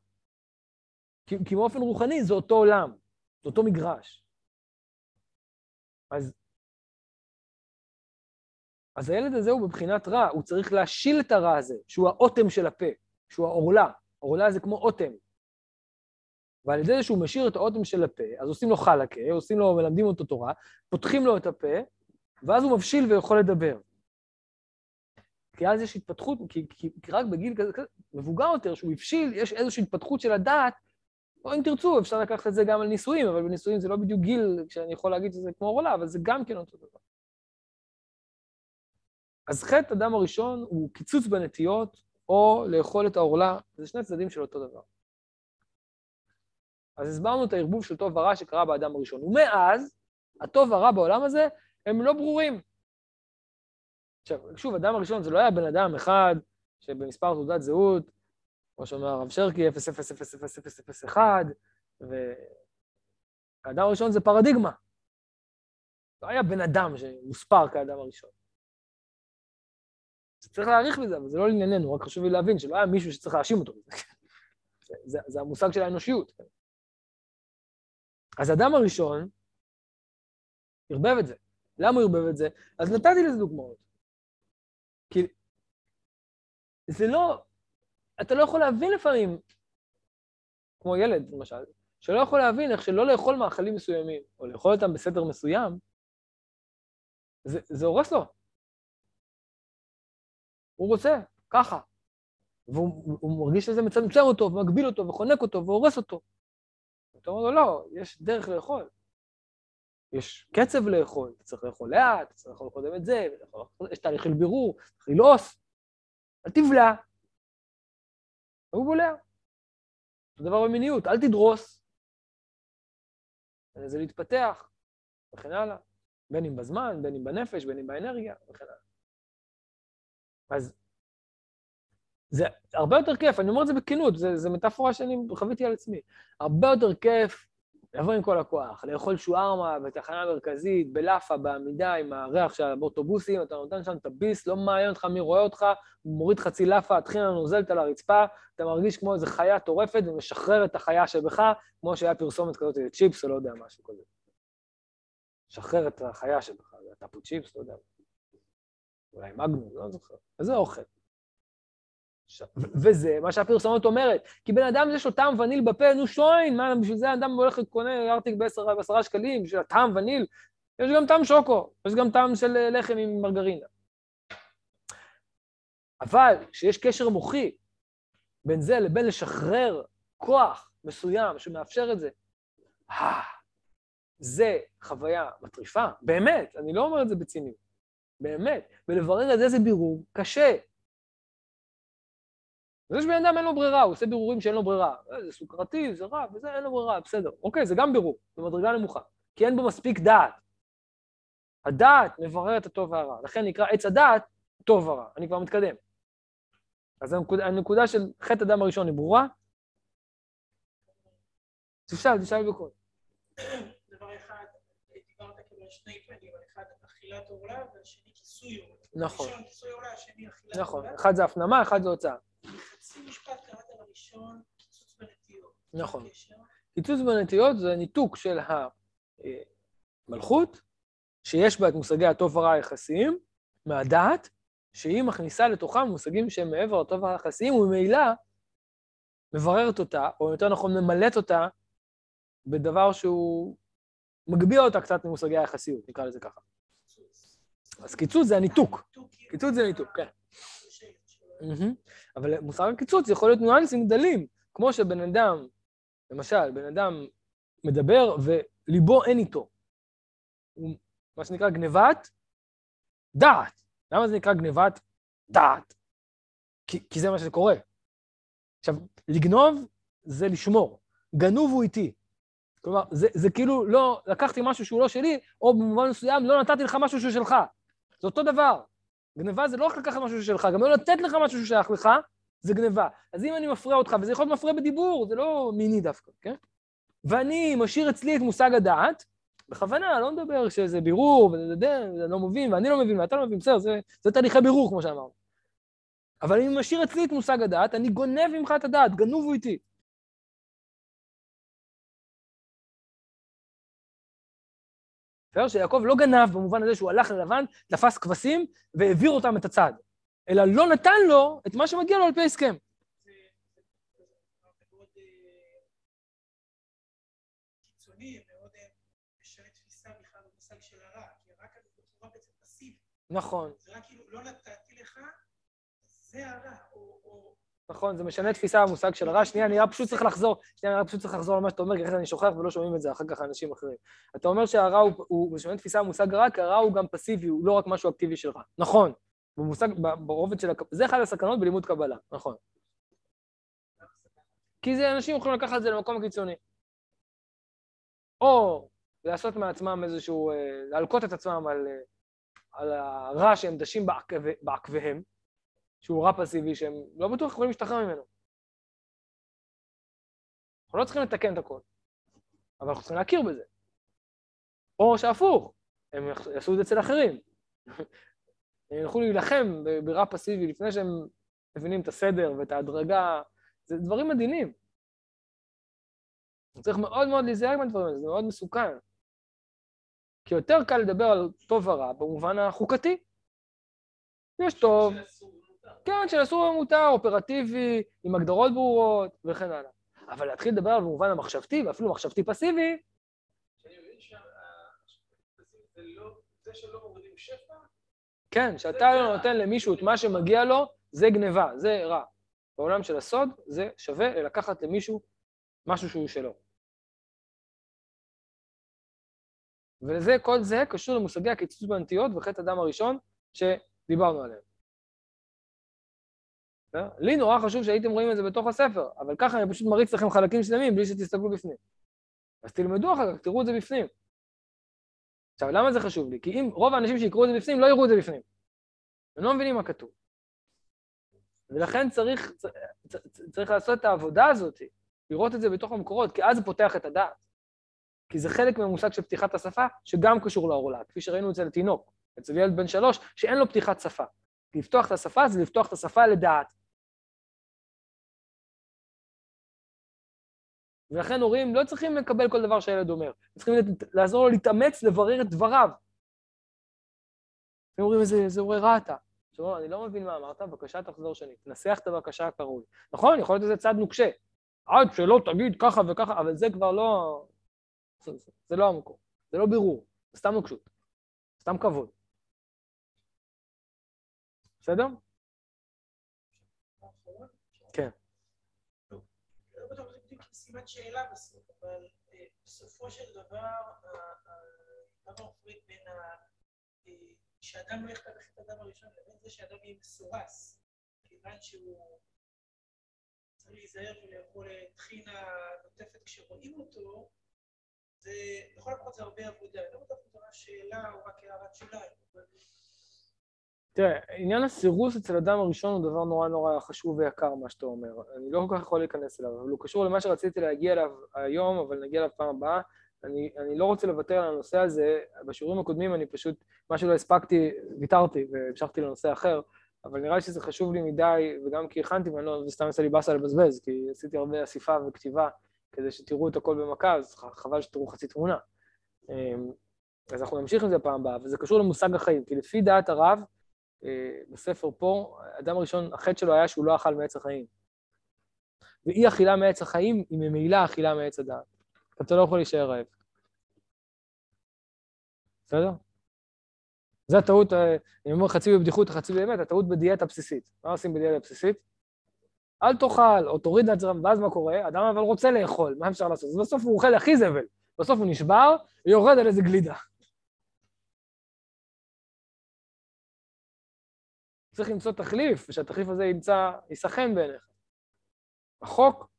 כי, כי באופן רוחני זה אותו עולם, זה אותו מגרש. אז, אז הילד הזה הוא בבחינת רע, הוא צריך להשיל את הרע הזה, שהוא האוטם של הפה, שהוא העורלה. עורלה זה כמו אוטם. ועל ידי זה שהוא משאיר את האוטם של הפה, אז עושים לו חלקה, עושים לו, מלמדים אותו תורה, פותחים לו את הפה, ואז הוא מבשיל ויכול לדבר. כי אז יש התפתחות, כי, כי, כי רק בגיל כזה, כזה מבוגר יותר, שהוא הבשיל, יש איזושהי התפתחות של הדעת, או אם תרצו, אפשר לקחת את זה גם על נישואים, אבל בנישואים זה לא בדיוק גיל, כשאני יכול להגיד שזה כמו עורלה, אבל זה גם כן אותו דבר. אז חטא אדם הראשון הוא קיצוץ בנטיות, או לאכול את העורלה, זה שני צדדים של אותו דבר. אז הסברנו את הערבוב של טוב ורע שקרה באדם הראשון. ומאז, הטוב והרע בעולם הזה הם לא ברורים. עכשיו, שוב, אדם הראשון זה לא היה בן אדם אחד שבמספר תעודת זהות, כמו שאומר הרב שרקי, 0000001, והאדם הראשון זה פרדיגמה. לא היה בן אדם שמוספר כאדם הראשון. צריך להעריך בזה, אבל זה לא לענייננו, רק חשוב לי להבין שלא היה מישהו שצריך להאשים אותו בזה. זה, זה המושג של האנושיות. אז אדם הראשון ערבב את זה. למה הוא ערבב את זה? אז נתתי לזה דוגמאות. כי זה לא, אתה לא יכול להבין לפעמים, כמו ילד למשל, שלא יכול להבין איך שלא לאכול מאכלים מסוימים, או לאכול אותם בסדר מסוים, זה, זה הורס לו. הוא רוצה, ככה. והוא מרגיש שזה מצמצם אותו, ומגביל אותו, וחונק אותו, והורס אותו. אתה אומר לו, לא, יש דרך לאכול. יש קצב לאכול, אתה צריך לאכול לאט, אתה צריך לאכול קודם את זה, יש תהליך של בירור, צריך ללעוס, אל תבלע. והוא בולע. אותו דבר במיניות, אל תדרוס. זה להתפתח, וכן הלאה. בין אם בזמן, בין אם בנפש, בין אם באנרגיה, וכן הלאה. אז זה הרבה יותר כיף, אני אומר את זה בכנות, זו מטאפורה שאני חוויתי על עצמי. הרבה יותר כיף לבוא עם כל הכוח, לאכול שוארמה בתחנה המרכזית, בלאפה, בעמידה, עם הריח של האוטובוסים, אתה נותן שם את הביס, לא מעניין אותך מי רואה אותך, מוריד חצי לאפה, התחילה נוזלת על הרצפה, אתה מרגיש כמו איזו חיה טורפת ומשחרר את החיה שבך, כמו שהיה פרסומת כזאת צ'יפס או לא יודע, משהו כזה. שחרר את החיה שבך, זה טאפו צ'יפס, לא יודע. אולי מגנום, לא זוכר. איזה אוכל. וזה מה שהפרסומת אומרת. כי בן אדם יש לו טעם וניל בפה, נו שוין, מה, בשביל זה אדם הולך וקונה ארטיק בעשרה שקלים, בשביל הטעם וניל. יש גם טעם שוקו, יש גם טעם של אה, לחם עם מרגרינה. אבל כשיש קשר מוחי בין זה לבין לשחרר כוח מסוים שמאפשר את זה, זה חוויה מטריפה, באמת, אני לא אומר את זה בציניות, באמת, ולברר את זה זה בירור קשה, זה שבן אדם אין לו ברירה, הוא עושה בירורים שאין לו ברירה. אה, זה סוכרתי, זה רע, וזה אין לו ברירה, בסדר. אוקיי, זה גם בירור, במדרגה נמוכה. כי אין בו מספיק דעת. הדעת מברר את הטוב והרע. לכן נקרא עץ הדעת טוב ורע. אני כבר מתקדם. אז הנקודה, הנקודה של חטא הדם הראשון היא ברורה? תשאל, תשאל בקול.
דבר אחד, דיברת כאילו על שני פנים, על אחד אכילת עורלה והשני כיסוי עורלה.
נכון. נכון. אחד זה הפנמה, אחד זה הוצאה.
בחצי משפט קראת לראשון קיצוץ בנטיות.
נכון. קיצוץ בנטיות זה ניתוק של המלכות, שיש בה את מושגי הטוב ורע היחסיים, מהדעת, שהיא מכניסה לתוכה מושגים שהם מעבר לטוב היחסיים, וממילא מבררת אותה, או יותר נכון ממלאת אותה, בדבר שהוא מגביה אותה קצת ממושגי היחסיות, נקרא לזה ככה. אז קיצוץ זה הניתוק.
ניתוק,
קיצוץ זה ניתוק, כן. אבל מושג הקיצוץ יכול להיות ניואנסים גדלים, כמו שבן אדם, למשל, בן אדם מדבר וליבו אין איתו. הוא מה שנקרא גנבת דעת. למה זה נקרא גנבת דעת? כי, כי זה מה שקורה. עכשיו, לגנוב זה לשמור. גנוב הוא איתי. כלומר, זה, זה כאילו לא, לקחתי משהו שהוא לא שלי, או במובן מסוים לא נתתי לך משהו שהוא שלך. זה אותו דבר. גניבה זה לא רק לקחת משהו שלך, גם לא לתת לך משהו ששייך לך, זה גניבה. אז אם אני מפריע אותך, וזה יכול להיות מפריע בדיבור, זה לא מיני דווקא, כן? ואני משאיר אצלי את מושג הדעת, בכוונה, לא מדבר שזה בירור, וזה לא מבין, ואני לא מבין, ואתה לא מבין, בסדר, זה, זה תהליכי בירור, כמו שאמרנו. אבל אם משאיר אצלי את מושג הדעת, אני גונב ממך את הדעת, גנוב הוא איתי. בסדר? שיעקב לא גנב במובן הזה שהוא הלך ללבן, תפס כבשים והעביר אותם את הצד, אלא לא נתן לו את מה שמגיע לו על פי ההסכם. נכון,
זה רק כאילו, לא נתתי לך, זה הרע,
נכון, זה משנה תפיסה במושג של הרע. שנייה, אני פשוט צריך לחזור, שנייה, אני פשוט צריך לחזור למה שאתה אומר, כי אחרי אני שוכח ולא שומעים את זה אחר כך אנשים אחרים. אתה אומר שהרע הוא, הוא משנה תפיסה במושג הרע, כי הרע הוא גם פסיבי, הוא לא רק משהו אקטיבי שלך. נכון, במושג, ברובד של, הק- זה אחד הסכנות בלימוד קבלה, נכון. כי זה, אנשים יכולים לקחת את זה למקום קיצוני. או לעשות מעצמם איזשהו, אה, להלקות את עצמם על, אה, על הרע שהם דשים בעקב- בעקביהם, שהוא רע פסיבי, שהם לא בטוח יכולים להשתחרר ממנו. אנחנו לא צריכים לתקן את הכל, אבל אנחנו צריכים להכיר בזה. או שהפוך, הם יעשו את זה אצל אחרים. הם ילכו להילחם ברע פסיבי לפני שהם מבינים את הסדר ואת ההדרגה, זה דברים מדהימים. צריך מאוד מאוד להיזהר מהדברים האלה, זה מאוד מסוכן. כי יותר קל לדבר על טוב ורע במובן החוקתי. יש טוב, כן, של אסור ומותר, אופרטיבי, עם הגדרות ברורות וכן הלאה. אבל להתחיל לדבר על במובן המחשבתי, ואפילו מחשבתי פסיבי, כן, שאתה לא נותן למישהו את מה שמגיע לו, זה גניבה, זה רע. בעולם של הסוד זה שווה לקחת למישהו משהו שהוא שלו. וזה, כל זה קשור למושגי הקיצוץ בנטיות וחטא הדם הראשון שדיברנו עליהם. לי נורא חשוב שהייתם רואים את זה בתוך הספר, אבל ככה אני פשוט מריץ לכם חלקים שלמים בלי שתסתכלו בפנים. אז תלמדו אחר כך, תראו את זה בפנים. עכשיו, למה זה חשוב לי? כי אם רוב האנשים שיקראו את זה בפנים, לא יראו את זה בפנים. הם לא מבינים מה כתוב. ולכן צריך, צ- צ- צריך לעשות את העבודה הזאת, לראות את זה בתוך המקורות, כי אז זה פותח את הדעת. כי זה חלק מהמושג של פתיחת השפה, שגם קשור לעורלה, כפי שראינו אצל תינוק, אצל ילד בן שלוש, שאין לו פתיחת שפה. לפתוח את השפה זה לפתוח את השפה לדעת. ולכן הורים לא צריכים לקבל כל דבר שהילד אומר, צריכים לעזור לו להתאמץ לברר את דבריו. הם אומרים, איזה, הורה רע אתה. עכשיו, לא, אני לא מבין מה אמרת, בבקשה תחזור שנית, תנסח את הבקשה הקרוי. נכון, יכול להיות איזה צד נוקשה. עד שלא תגיד ככה וככה, אבל זה כבר לא... זה לא המקום, זה לא בירור, זה סתם נוקשות, סתם כבוד. בסדר?
האחרון?
כן.
לא בטוח שזה בדיוק סימן שאלה בסוף, אבל אה, בסופו של דבר, למה מפריד בין. אה, שאדם לא יכתב את האדם הראשון לבין זה שאדם יהיה מסורס, כיוון שהוא צריך להיזהר ולאכול טחינה נוטפת כשרואים אותו, זה, לכל הפחות זה הרבה עבודה. לא ממש שאלה או רק הערת שוליים, אבל...
תראה, עניין הסירוס אצל אדם הראשון הוא דבר נורא נורא חשוב ויקר, מה שאתה אומר. אני לא כל כך יכול להיכנס אליו, אבל הוא קשור למה שרציתי להגיע אליו היום, אבל נגיע אליו פעם הבאה. אני, אני לא רוצה לוותר על הנושא הזה. בשיעורים הקודמים אני פשוט, מה שלא הספקתי, ויתרתי והמשכתי לנושא אחר, אבל נראה לי שזה חשוב לי מדי, וגם כי הכנתי, ואני לא, זה סתם יצא לי באסה לבזבז, כי עשיתי הרבה אסיפה וכתיבה כדי שתראו את הכל במכה, אז חבל שתראו חצי תמונה. אמ, אז אנחנו נמשיך עם זה פעם הבאה, וזה קשור למושג החיים, כי לפי דעת הרב, בספר פה, האדם הראשון, החטא שלו היה שהוא לא אכל מעץ החיים. ואי אכילה מעץ החיים היא ממילא אכילה מעץ הדעת. אתה לא יכול להישאר רעב. בסדר? זה הטעות, אה, אני אומר חצי בבדיחות, חצי באמת, הטעות בדיאטה בסיסית. מה עושים בדיאטה בסיסית? אל תאכל, או תוריד לעצמך, ואז מה קורה? אדם אבל רוצה לאכול, מה אפשר לעשות? אז בסוף הוא אוכל הכי זבל. בסוף הוא נשבר ויורד על איזה גלידה. צריך למצוא תחליף, ושהתחליף הזה ימצא, יסכן בעיניך. החוק,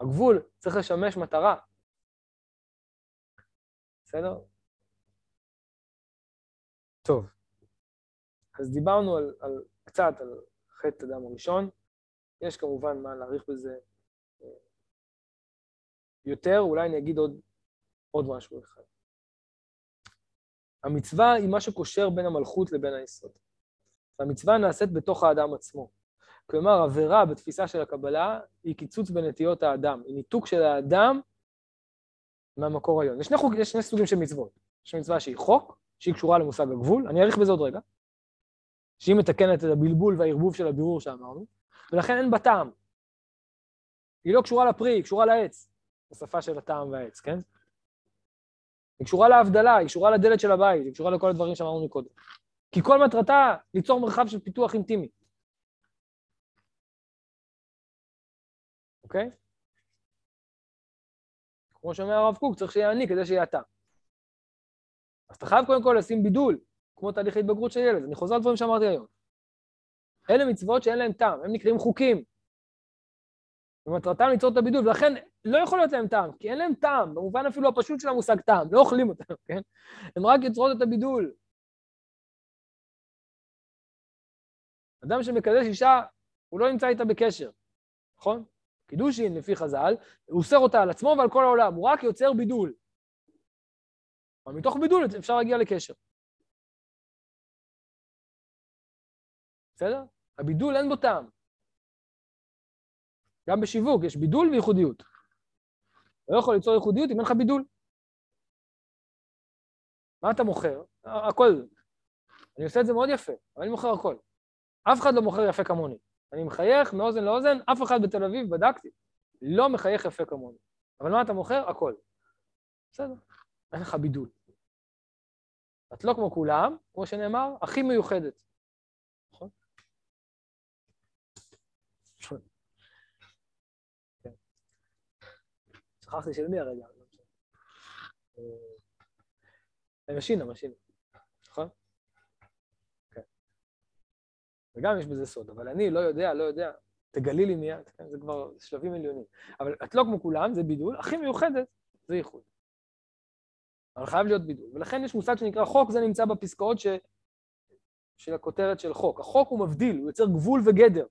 הגבול, צריך לשמש מטרה. בסדר? טוב. אז דיברנו על, על קצת על חטא אדם הראשון. יש כמובן מה להעריך בזה אה, יותר, אולי אני אגיד עוד, עוד משהו אחד. המצווה היא מה שקושר בין המלכות לבין היסוד. והמצווה נעשית בתוך האדם עצמו. כלומר, עבירה בתפיסה של הקבלה היא קיצוץ בנטיות האדם, היא ניתוק של האדם מהמקור העליון. יש שני, יש שני סוגים של מצוות. יש מצווה שהיא חוק, שהיא קשורה למושג הגבול, אני אאריך בזה עוד רגע, שהיא מתקנת את הבלבול והערבוב של הבירור שאמרנו, ולכן אין בה טעם. היא לא קשורה לפרי, היא קשורה לעץ, בשפה של הטעם והעץ, כן? היא קשורה להבדלה, היא קשורה לדלת של הבית, היא קשורה לכל הדברים שאמרנו מקודם. כי כל מטרתה ליצור מרחב של פיתוח אינטימי. אוקיי? כמו שאומר הרב קוק, צריך שיהיה אני כדי שיהיה אתה. אז אתה חייב קודם כל לשים בידול, כמו תהליך ההתבגרות של ילד. אני חוזר על דברים שאמרתי היום. אלה מצוות שאין להם טעם, הם נקראים חוקים. ומטרתם ליצור את הבידול, ולכן לא יכול להיות להם טעם, כי אין להם טעם, במובן אפילו הפשוט של המושג טעם, לא אוכלים אותם, כן? הם רק יוצרות את הבידול. אדם שמקדש אישה, הוא לא נמצא איתה בקשר, נכון? קידושין, לפי חז"ל, הוא אוסר אותה על עצמו ועל כל העולם, הוא רק יוצר בידול. אבל מתוך בידול אפשר להגיע לקשר. בסדר? הבידול אין בו טעם. גם בשיווק יש בידול וייחודיות. אתה לא יכול ליצור ייחודיות אם אין לך בידול. מה אתה מוכר? הכל. אני עושה את זה מאוד יפה, אבל אני מוכר הכל. אף אחד לא מוכר יפה כמוני. אני מחייך מאוזן לאוזן, אף אחד בתל אביב, בדקתי, לא מחייך יפה כמוני. אבל מה אתה מוכר? הכל. בסדר, אין לך בידול. את לא כמו כולם, כמו שנאמר, הכי מיוחדת. נכון? כן. שכחתי של מי הרגע. משינה, משינה. נכון? וגם יש בזה סוד, אבל אני לא יודע, לא יודע, תגלי לי מיד, כן? זה כבר שלבים עליונים. אבל את לא כמו כולם, זה בידול, הכי מיוחדת זה ייחוד. אבל חייב להיות בידול. ולכן יש מושג שנקרא חוק, זה נמצא בפסקאות ש... של הכותרת של חוק. החוק הוא מבדיל, הוא יוצר גבול וגדר.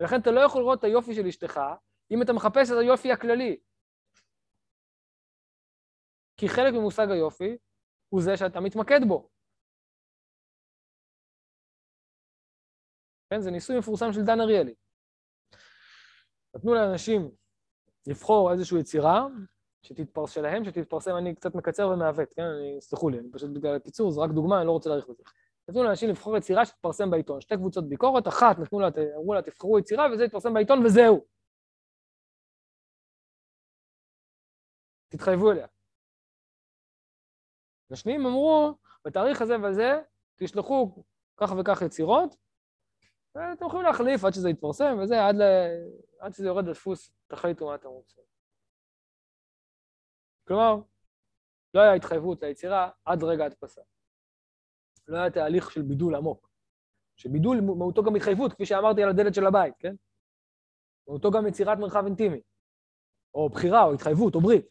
ולכן אתה לא יכול לראות את היופי של אשתך אם אתה מחפש את היופי הכללי. כי חלק ממושג היופי הוא זה שאתה מתמקד בו. כן, זה ניסוי מפורסם של דן אריאלי. נתנו לאנשים לבחור איזושהי יצירה שתתפרס שלהם, שתתפרסם, אני קצת מקצר ומעוות, כן? אני, סלחו לי, אני פשוט בגלל הקיצור, זה רק דוגמה, אני לא רוצה להאריך בזה. נתנו לאנשים לבחור יצירה שתתפרסם בעיתון, שתי קבוצות ביקורת, אחת נתנו לה, אמרו לה, תבחרו יצירה וזה יתפרסם בעיתון וזהו. תתחייבו אליה. השניים אמרו, בתאריך הזה וזה, תשלחו כך וכך יצירות, ואתם יכולים להחליף עד שזה יתפרסם, וזה, עד, ל... עד שזה יורד לדפוס, תחליטו מה אתם רוצים. כלומר, לא היה התחייבות ליצירה עד רגע ההדפסה. לא היה תהליך של בידול עמוק, שבידול מהותו גם התחייבות, כפי שאמרתי על הדלת של הבית, כן? מהותו גם יצירת מרחב אינטימי, או בחירה, או התחייבות, או ברית.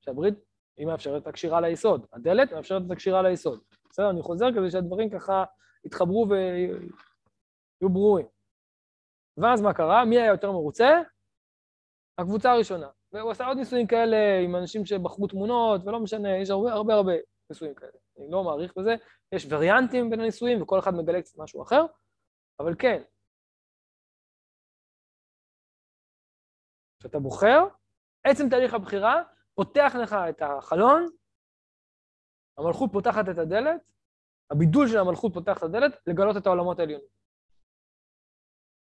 שהברית היא מאפשרת את הקשירה ליסוד, הדלת מאפשרת את הקשירה ליסוד. בסדר, אני חוזר כדי שהדברים ככה יתחברו ויהיו ברורים. ואז מה קרה? מי היה יותר מרוצה? הקבוצה הראשונה. והוא עשה עוד ניסויים כאלה עם אנשים שבחרו תמונות, ולא משנה, יש הרבה הרבה הרבה ניסויים כאלה. אני לא מעריך בזה, יש וריאנטים בין הניסויים, וכל אחד מגלה קצת משהו אחר, אבל כן. כשאתה בוחר, עצם תהליך הבחירה פותח לך את החלון, המלכות פותחת את הדלת, הבידול של המלכות פותח את הדלת, לגלות את העולמות העליונים.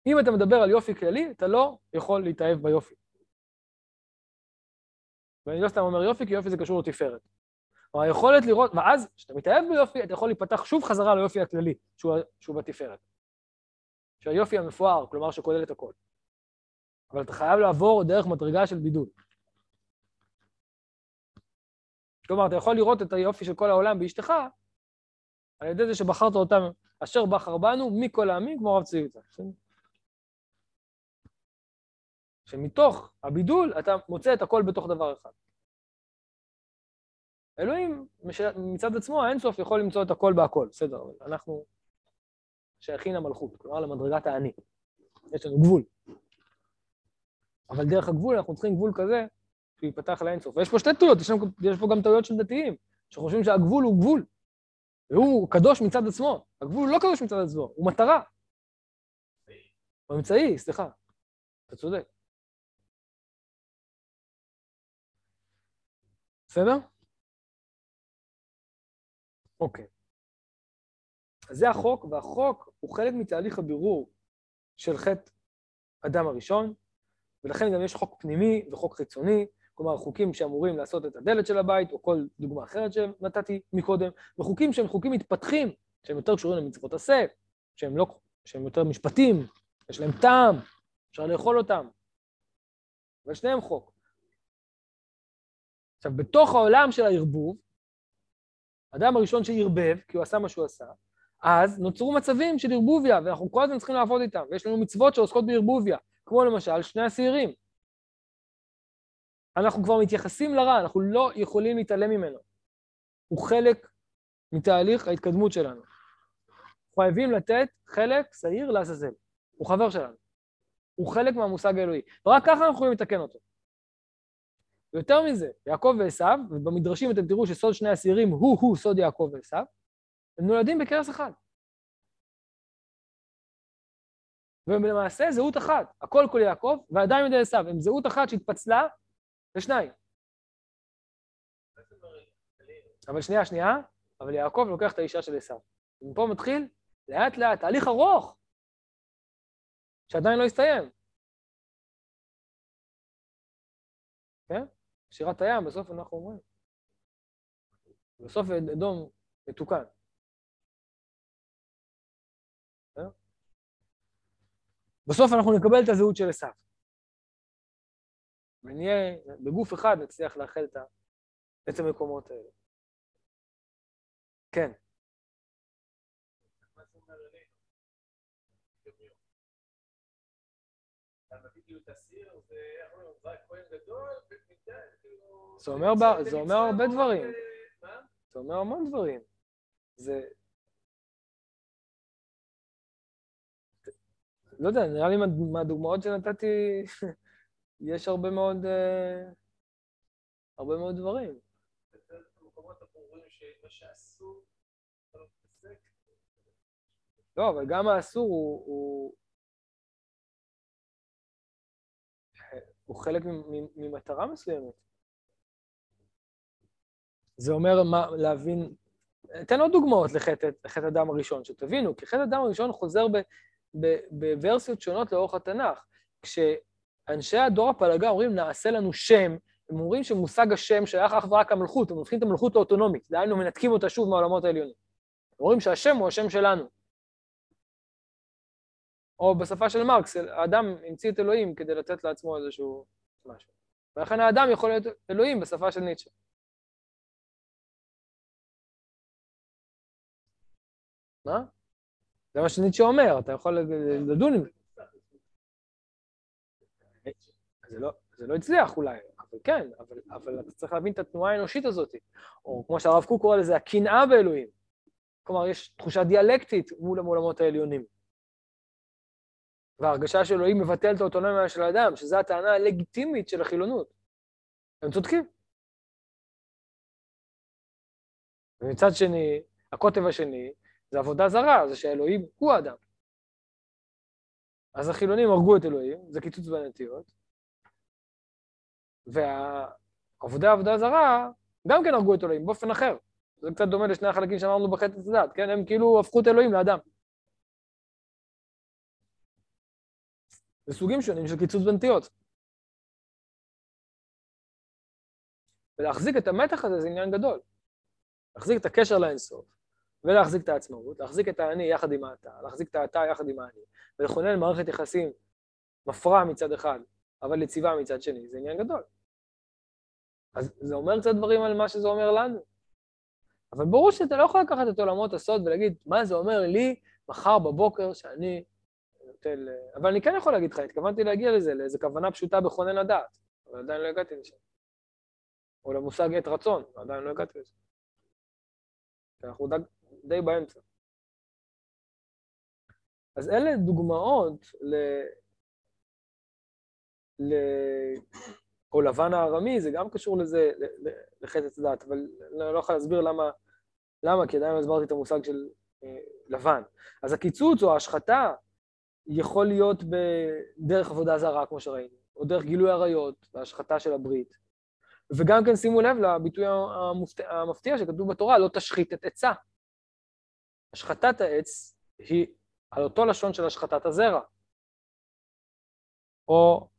אם אתה מדבר על יופי כללי, אתה לא יכול להתאהב ביופי. ואני לא סתם אומר יופי, כי יופי זה קשור לתפארת. או היכולת לראות, ואז כשאתה מתאהב ביופי, אתה יכול להיפתח שוב חזרה ליופי הכללי, שהוא, שהוא בתפארת. שהיופי המפואר, כלומר שכולל את הכל. אבל אתה חייב לעבור דרך מדרגה של בידול. כלומר, אתה יכול לראות את היופי של כל העולם באשתך, על ידי זה שבחרת אותם, אשר בחר בנו, מכל העמים, כמו רב צבי יצחק. שמתוך הבידול אתה מוצא את הכל בתוך דבר אחד. אלוהים מצד עצמו, האינסוף יכול למצוא את הכל בהכל, בסדר, אבל אנחנו שייכים למלכות, כלומר למדרגת האני. יש לנו גבול. אבל דרך הגבול אנחנו צריכים גבול כזה שייפתח לאינסוף. ויש פה שתי טעויות, יש, יש פה גם טעויות של דתיים, שחושבים שהגבול הוא גבול, והוא קדוש מצד עצמו. הגבול הוא לא קדוש מצד עצמו, הוא מטרה. הוא אמצעי, סליחה. אתה צודק. בסדר? אוקיי. אז זה החוק, והחוק הוא חלק מתהליך הבירור של חטא אדם הראשון, ולכן גם יש חוק פנימי וחוק חיצוני, כלומר חוקים שאמורים לעשות את הדלת של הבית, או כל דוגמה אחרת שנתתי מקודם, וחוקים שהם חוקים מתפתחים, שהם יותר קשורים למצוות עשה, שהם, לא, שהם יותר משפטים, יש להם טעם, אפשר לאכול אותם, אבל שניהם חוק. עכשיו, בתוך העולם של הערבוב, האדם הראשון שערבב, כי הוא עשה מה שהוא עשה, אז נוצרו מצבים של ערבוביה, ואנחנו כל הזמן צריכים לעבוד איתם, ויש לנו מצוות שעוסקות בערבוביה, כמו למשל שני השעירים. אנחנו כבר מתייחסים לרע, אנחנו לא יכולים להתעלם ממנו. הוא חלק מתהליך ההתקדמות שלנו. חייבים לתת חלק שעיר לעזאזל. הוא חבר שלנו. הוא חלק מהמושג האלוהי. ורק ככה אנחנו יכולים לתקן אותו. ויותר מזה, יעקב ועשיו, ובמדרשים אתם תראו שסוד שני השעירים הוא-הוא סוד יעקב ועשיו, הם נולדים בכרס אחד. והם למעשה זהות אחת, הכל כל יעקב, ועדיין ידי עשיו, הם זהות אחת שהתפצלה לשניים. אבל שנייה, שנייה, אבל יעקב לוקח את האישה של עשיו. ומפה מתחיל לאט לאט, תהליך ארוך, שעדיין לא הסתיים. כן? שירת הים, בסוף אנחנו אומרים. בסוף אדום מתוקן. בסוף אנחנו נקבל את הזהות של עשיו. ונהיה, בגוף אחד נצליח לאחד את, המקומות האלה. כן. זה אומר, זה אומר הרבה דברים. זה אומר המון דברים. זה... לא יודע, נראה לי מהדוגמאות שנתתי, יש הרבה מאוד, uh, הרבה מאוד דברים. לא, אבל גם האסור הוא, הוא, חלק ממטרה מסוימת. זה אומר מה, להבין... אתן עוד דוגמאות לחטא, אדם הראשון, שתבינו, כי חטא אדם הראשון חוזר בוורסיות שונות לאורך התנ"ך. כשאנשי הדור הפלגה אומרים, נעשה לנו שם, הם אומרים שמושג השם שייך אך ורק המלכות, הם הופכים את המלכות לאוטונומית, דהיינו מנתקים אותה שוב מהעולמות העליונים. הם אומרים שהשם הוא השם שלנו. או בשפה של מרקס, האדם המציא את אלוהים כדי לתת לעצמו איזשהו משהו. ולכן האדם יכול להיות אלוהים בשפה של ניטשה. מה? זה מה שניטשה אומר, אתה יכול לדון עם זה. זה לא, הצליח אולי, אבל כן, אבל, אבל אתה צריך להבין את התנועה האנושית הזאת, או כמו שהרב קוק קורא לזה, הקנאה באלוהים. כלומר, יש תחושה דיאלקטית מול המעולמות העליונים. וההרגשה של אלוהים מבטל את האוטונומיה של האדם, שזו הטענה הלגיטימית של החילונות. הם צודקים. ומצד שני, הקוטב השני זה עבודה זרה, זה שהאלוהים הוא האדם. אז החילונים הרגו את אלוהים, זה קיצוץ בנטיות, והעבודה עבודה זרה גם כן הרגו את אלוהים באופן אחר. זה קצת דומה לשני החלקים שאמרנו בחטא הצדד, כן? הם כאילו הפכו את אלוהים לאדם. זה סוגים שונים של קיצוץ בנטיות. ולהחזיק את המתח הזה זה עניין גדול. להחזיק את הקשר לאינסוף, ולהחזיק את העצמאות, להחזיק את האני יחד עם האתה, להחזיק את האתה יחד עם האני, ולכונן מערכת יחסים מפרה מצד אחד, אבל יציבה מצד שני, זה עניין גדול. אז זה אומר קצת דברים על מה שזה אומר לנו. אבל ברור שאתה לא יכול לקחת את עולמות הסוד ולהגיד, מה זה אומר לי מחר בבוקר שאני נוטל... אבל אני כן יכול להגיד לך, התכוונתי להגיע לזה, לאיזו כוונה פשוטה בכונן הדעת, אבל עדיין לא הגעתי לשם. או למושג עת רצון, עדיין לא הגעתי לזה. אנחנו די, די באמצע. אז אלה דוגמאות ל... ל... או לבן הארמי, זה גם קשור לזה, לחטא דת, אבל אני לא יכול להסביר למה, למה, כי עדיין לא הסברתי את המושג של אה, לבן. אז הקיצוץ או ההשחתה יכול להיות בדרך עבודה זרה, כמו שראינו, או דרך גילוי עריות והשחתה של הברית. וגם כן שימו לב לביטוי המפתיע שכתוב בתורה, לא תשחית את עצה. השחתת העץ היא על אותו לשון של השחתת הזרע. או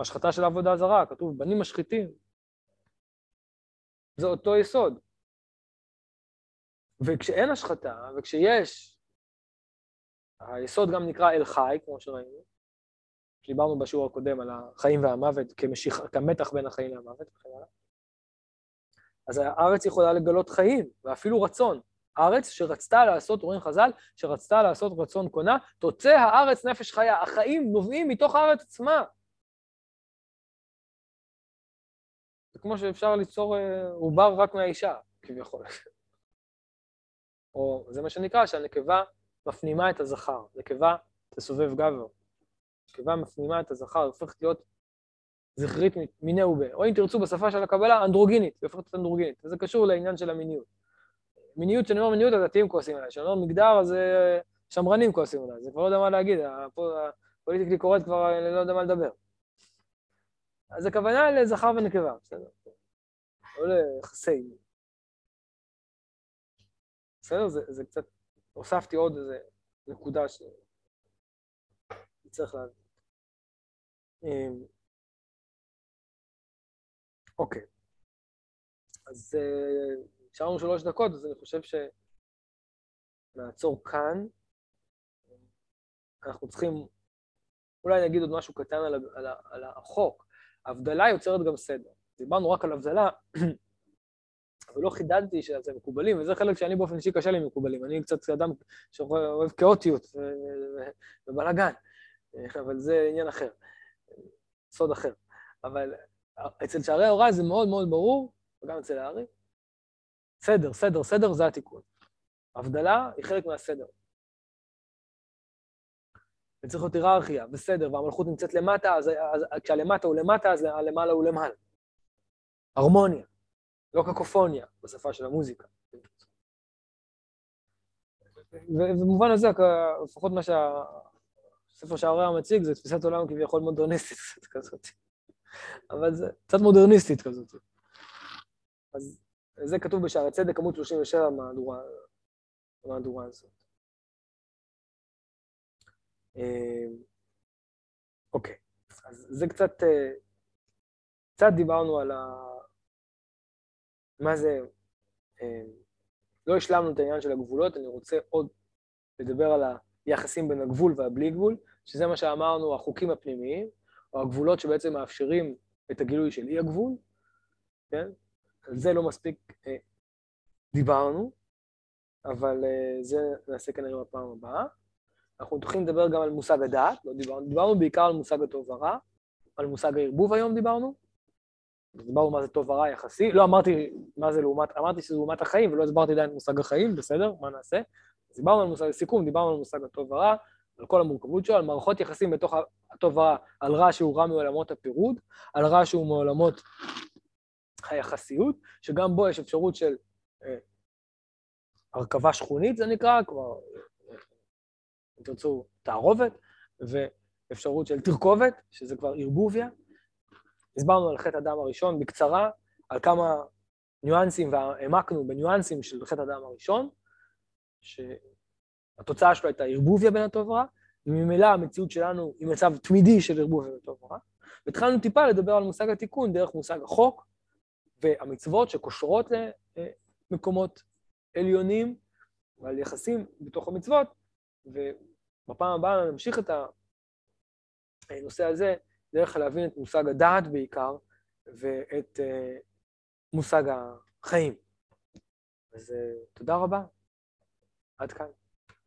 השחתה של עבודה זרה, כתוב בנים משחיתים. זה אותו יסוד. וכשאין השחתה, וכשיש, היסוד גם נקרא אל חי, כמו שראינו, דיברנו בשיעור הקודם על החיים והמוות כמשיך, כמתח בין החיים והמוות. אז הארץ יכולה לגלות חיים, ואפילו רצון. ארץ שרצתה לעשות, אומרים חז"ל, שרצתה לעשות רצון קונה, תוצא הארץ נפש חיה. החיים נובעים מתוך הארץ עצמה. זה כמו שאפשר ליצור אה, עובר רק מהאישה, כביכול. או זה מה שנקרא, שהנקבה מפנימה את הזכר. נקבה תסובב גבר. נקבה מפנימה את הזכר, הופכת להיות זכרית מיני ובה. או אם תרצו בשפה של הקבלה, אנדרוגינית, היא הופכת להיות אנדרוגינית. וזה קשור לעניין של המיניות. מיניות, כשאני אומר מיניות, הדתיים כועסים עליי. כשאני אומר מגדר, אז אה, שמרנים כועסים עליי. זה כבר לא יודע מה להגיד, הפוליטיקלי קורט כבר אני לא יודע מה לדבר. אז הכוונה לזכר ונקבה, בסדר. לא ליחסי. בסדר? זה, זה קצת, הוספתי עוד איזה נקודה שצריך להבין. אמ, אוקיי. אז נשארנו אה, שלוש דקות, אז אני חושב שנעצור כאן. אנחנו צריכים, אולי אני אגיד עוד משהו קטן על, על, על החוק. הבדלה יוצרת גם סדר. דיברנו רק על הבדלה, אבל לא חידדתי שזה מקובלים, וזה חלק שאני באופן אישי קשה לי עם מקובלים. אני קצת אדם שאוהב כאוטיות ובלאגן, אבל זה עניין אחר, סוד אחר. אבל אצל שערי ההוראה זה מאוד מאוד ברור, וגם אצל הארי. סדר, סדר, סדר זה התיקון. הבדלה היא חלק מהסדר. וצריך להיות היררכיה וסדר, והמלכות נמצאת למטה, אז, אז כשהלמטה הוא למטה, אז הלמעלה הוא למעלה. הרמוניה, לא קקופוניה, בשפה של המוזיקה. ובמובן הזה, לפחות מה שהספר שעריה מציג, זה תפיסת עולם כביכול מודרניסטית כזאת. אבל זה קצת מודרניסטית כזאת. אז זה כתוב בשערי צדק, עמוד 37 מהדורה הזאת. אה, אוקיי, אז זה קצת, אה, קצת דיברנו על ה... מה זה, אה, לא השלמנו את העניין של הגבולות, אני רוצה עוד לדבר על היחסים בין הגבול והבלי גבול, שזה מה שאמרנו, החוקים הפנימיים, או הגבולות שבעצם מאפשרים את הגילוי של אי הגבול, כן? על זה לא מספיק אה, דיברנו, אבל אה, זה נעשה כנראה בפעם הבאה. אנחנו הולכים לדבר גם על מושג הדעת, לא דיברנו, דיברנו בעיקר על מושג הטוב ורע, על מושג הערבוב היום דיברנו, דיברנו מה זה טוב ורע יחסי, לא אמרתי מה זה לעומת, אמרתי שזה לעומת החיים, ולא הסברתי עדיין את מושג החיים, בסדר, מה נעשה? אז דיברנו על מושג הסיכום, דיברנו על מושג הטוב ורע, על כל המורכבות שלו, על מערכות יחסים בתוך הטוב ורע, על רע שהוא רע מעולמות הפירוד, על רע שהוא מעולמות היחסיות, שגם בו יש אפשרות של אה, הרכבה שכונית, זה נקרא, כבר, אם תרצו, תערובת, ואפשרות של תרכובת, שזה כבר ערבוביה. הסברנו על חטא הדם הראשון בקצרה, על כמה ניואנסים, והעמקנו בניואנסים של חטא הדם הראשון, שהתוצאה שלו הייתה ערבוביה בין הטוב ורע, וממילא המציאות שלנו היא מצב תמידי של ערבוביה בין הטוב ורע. והתחלנו טיפה לדבר על מושג התיקון דרך מושג החוק והמצוות שקושרות למקומות עליונים ועל יחסים בתוך המצוות, ובפעם הבאה נמשיך את הנושא הזה דרך להבין את מושג הדעת בעיקר, ואת uh, מושג החיים. אז uh, תודה רבה. עד כאן.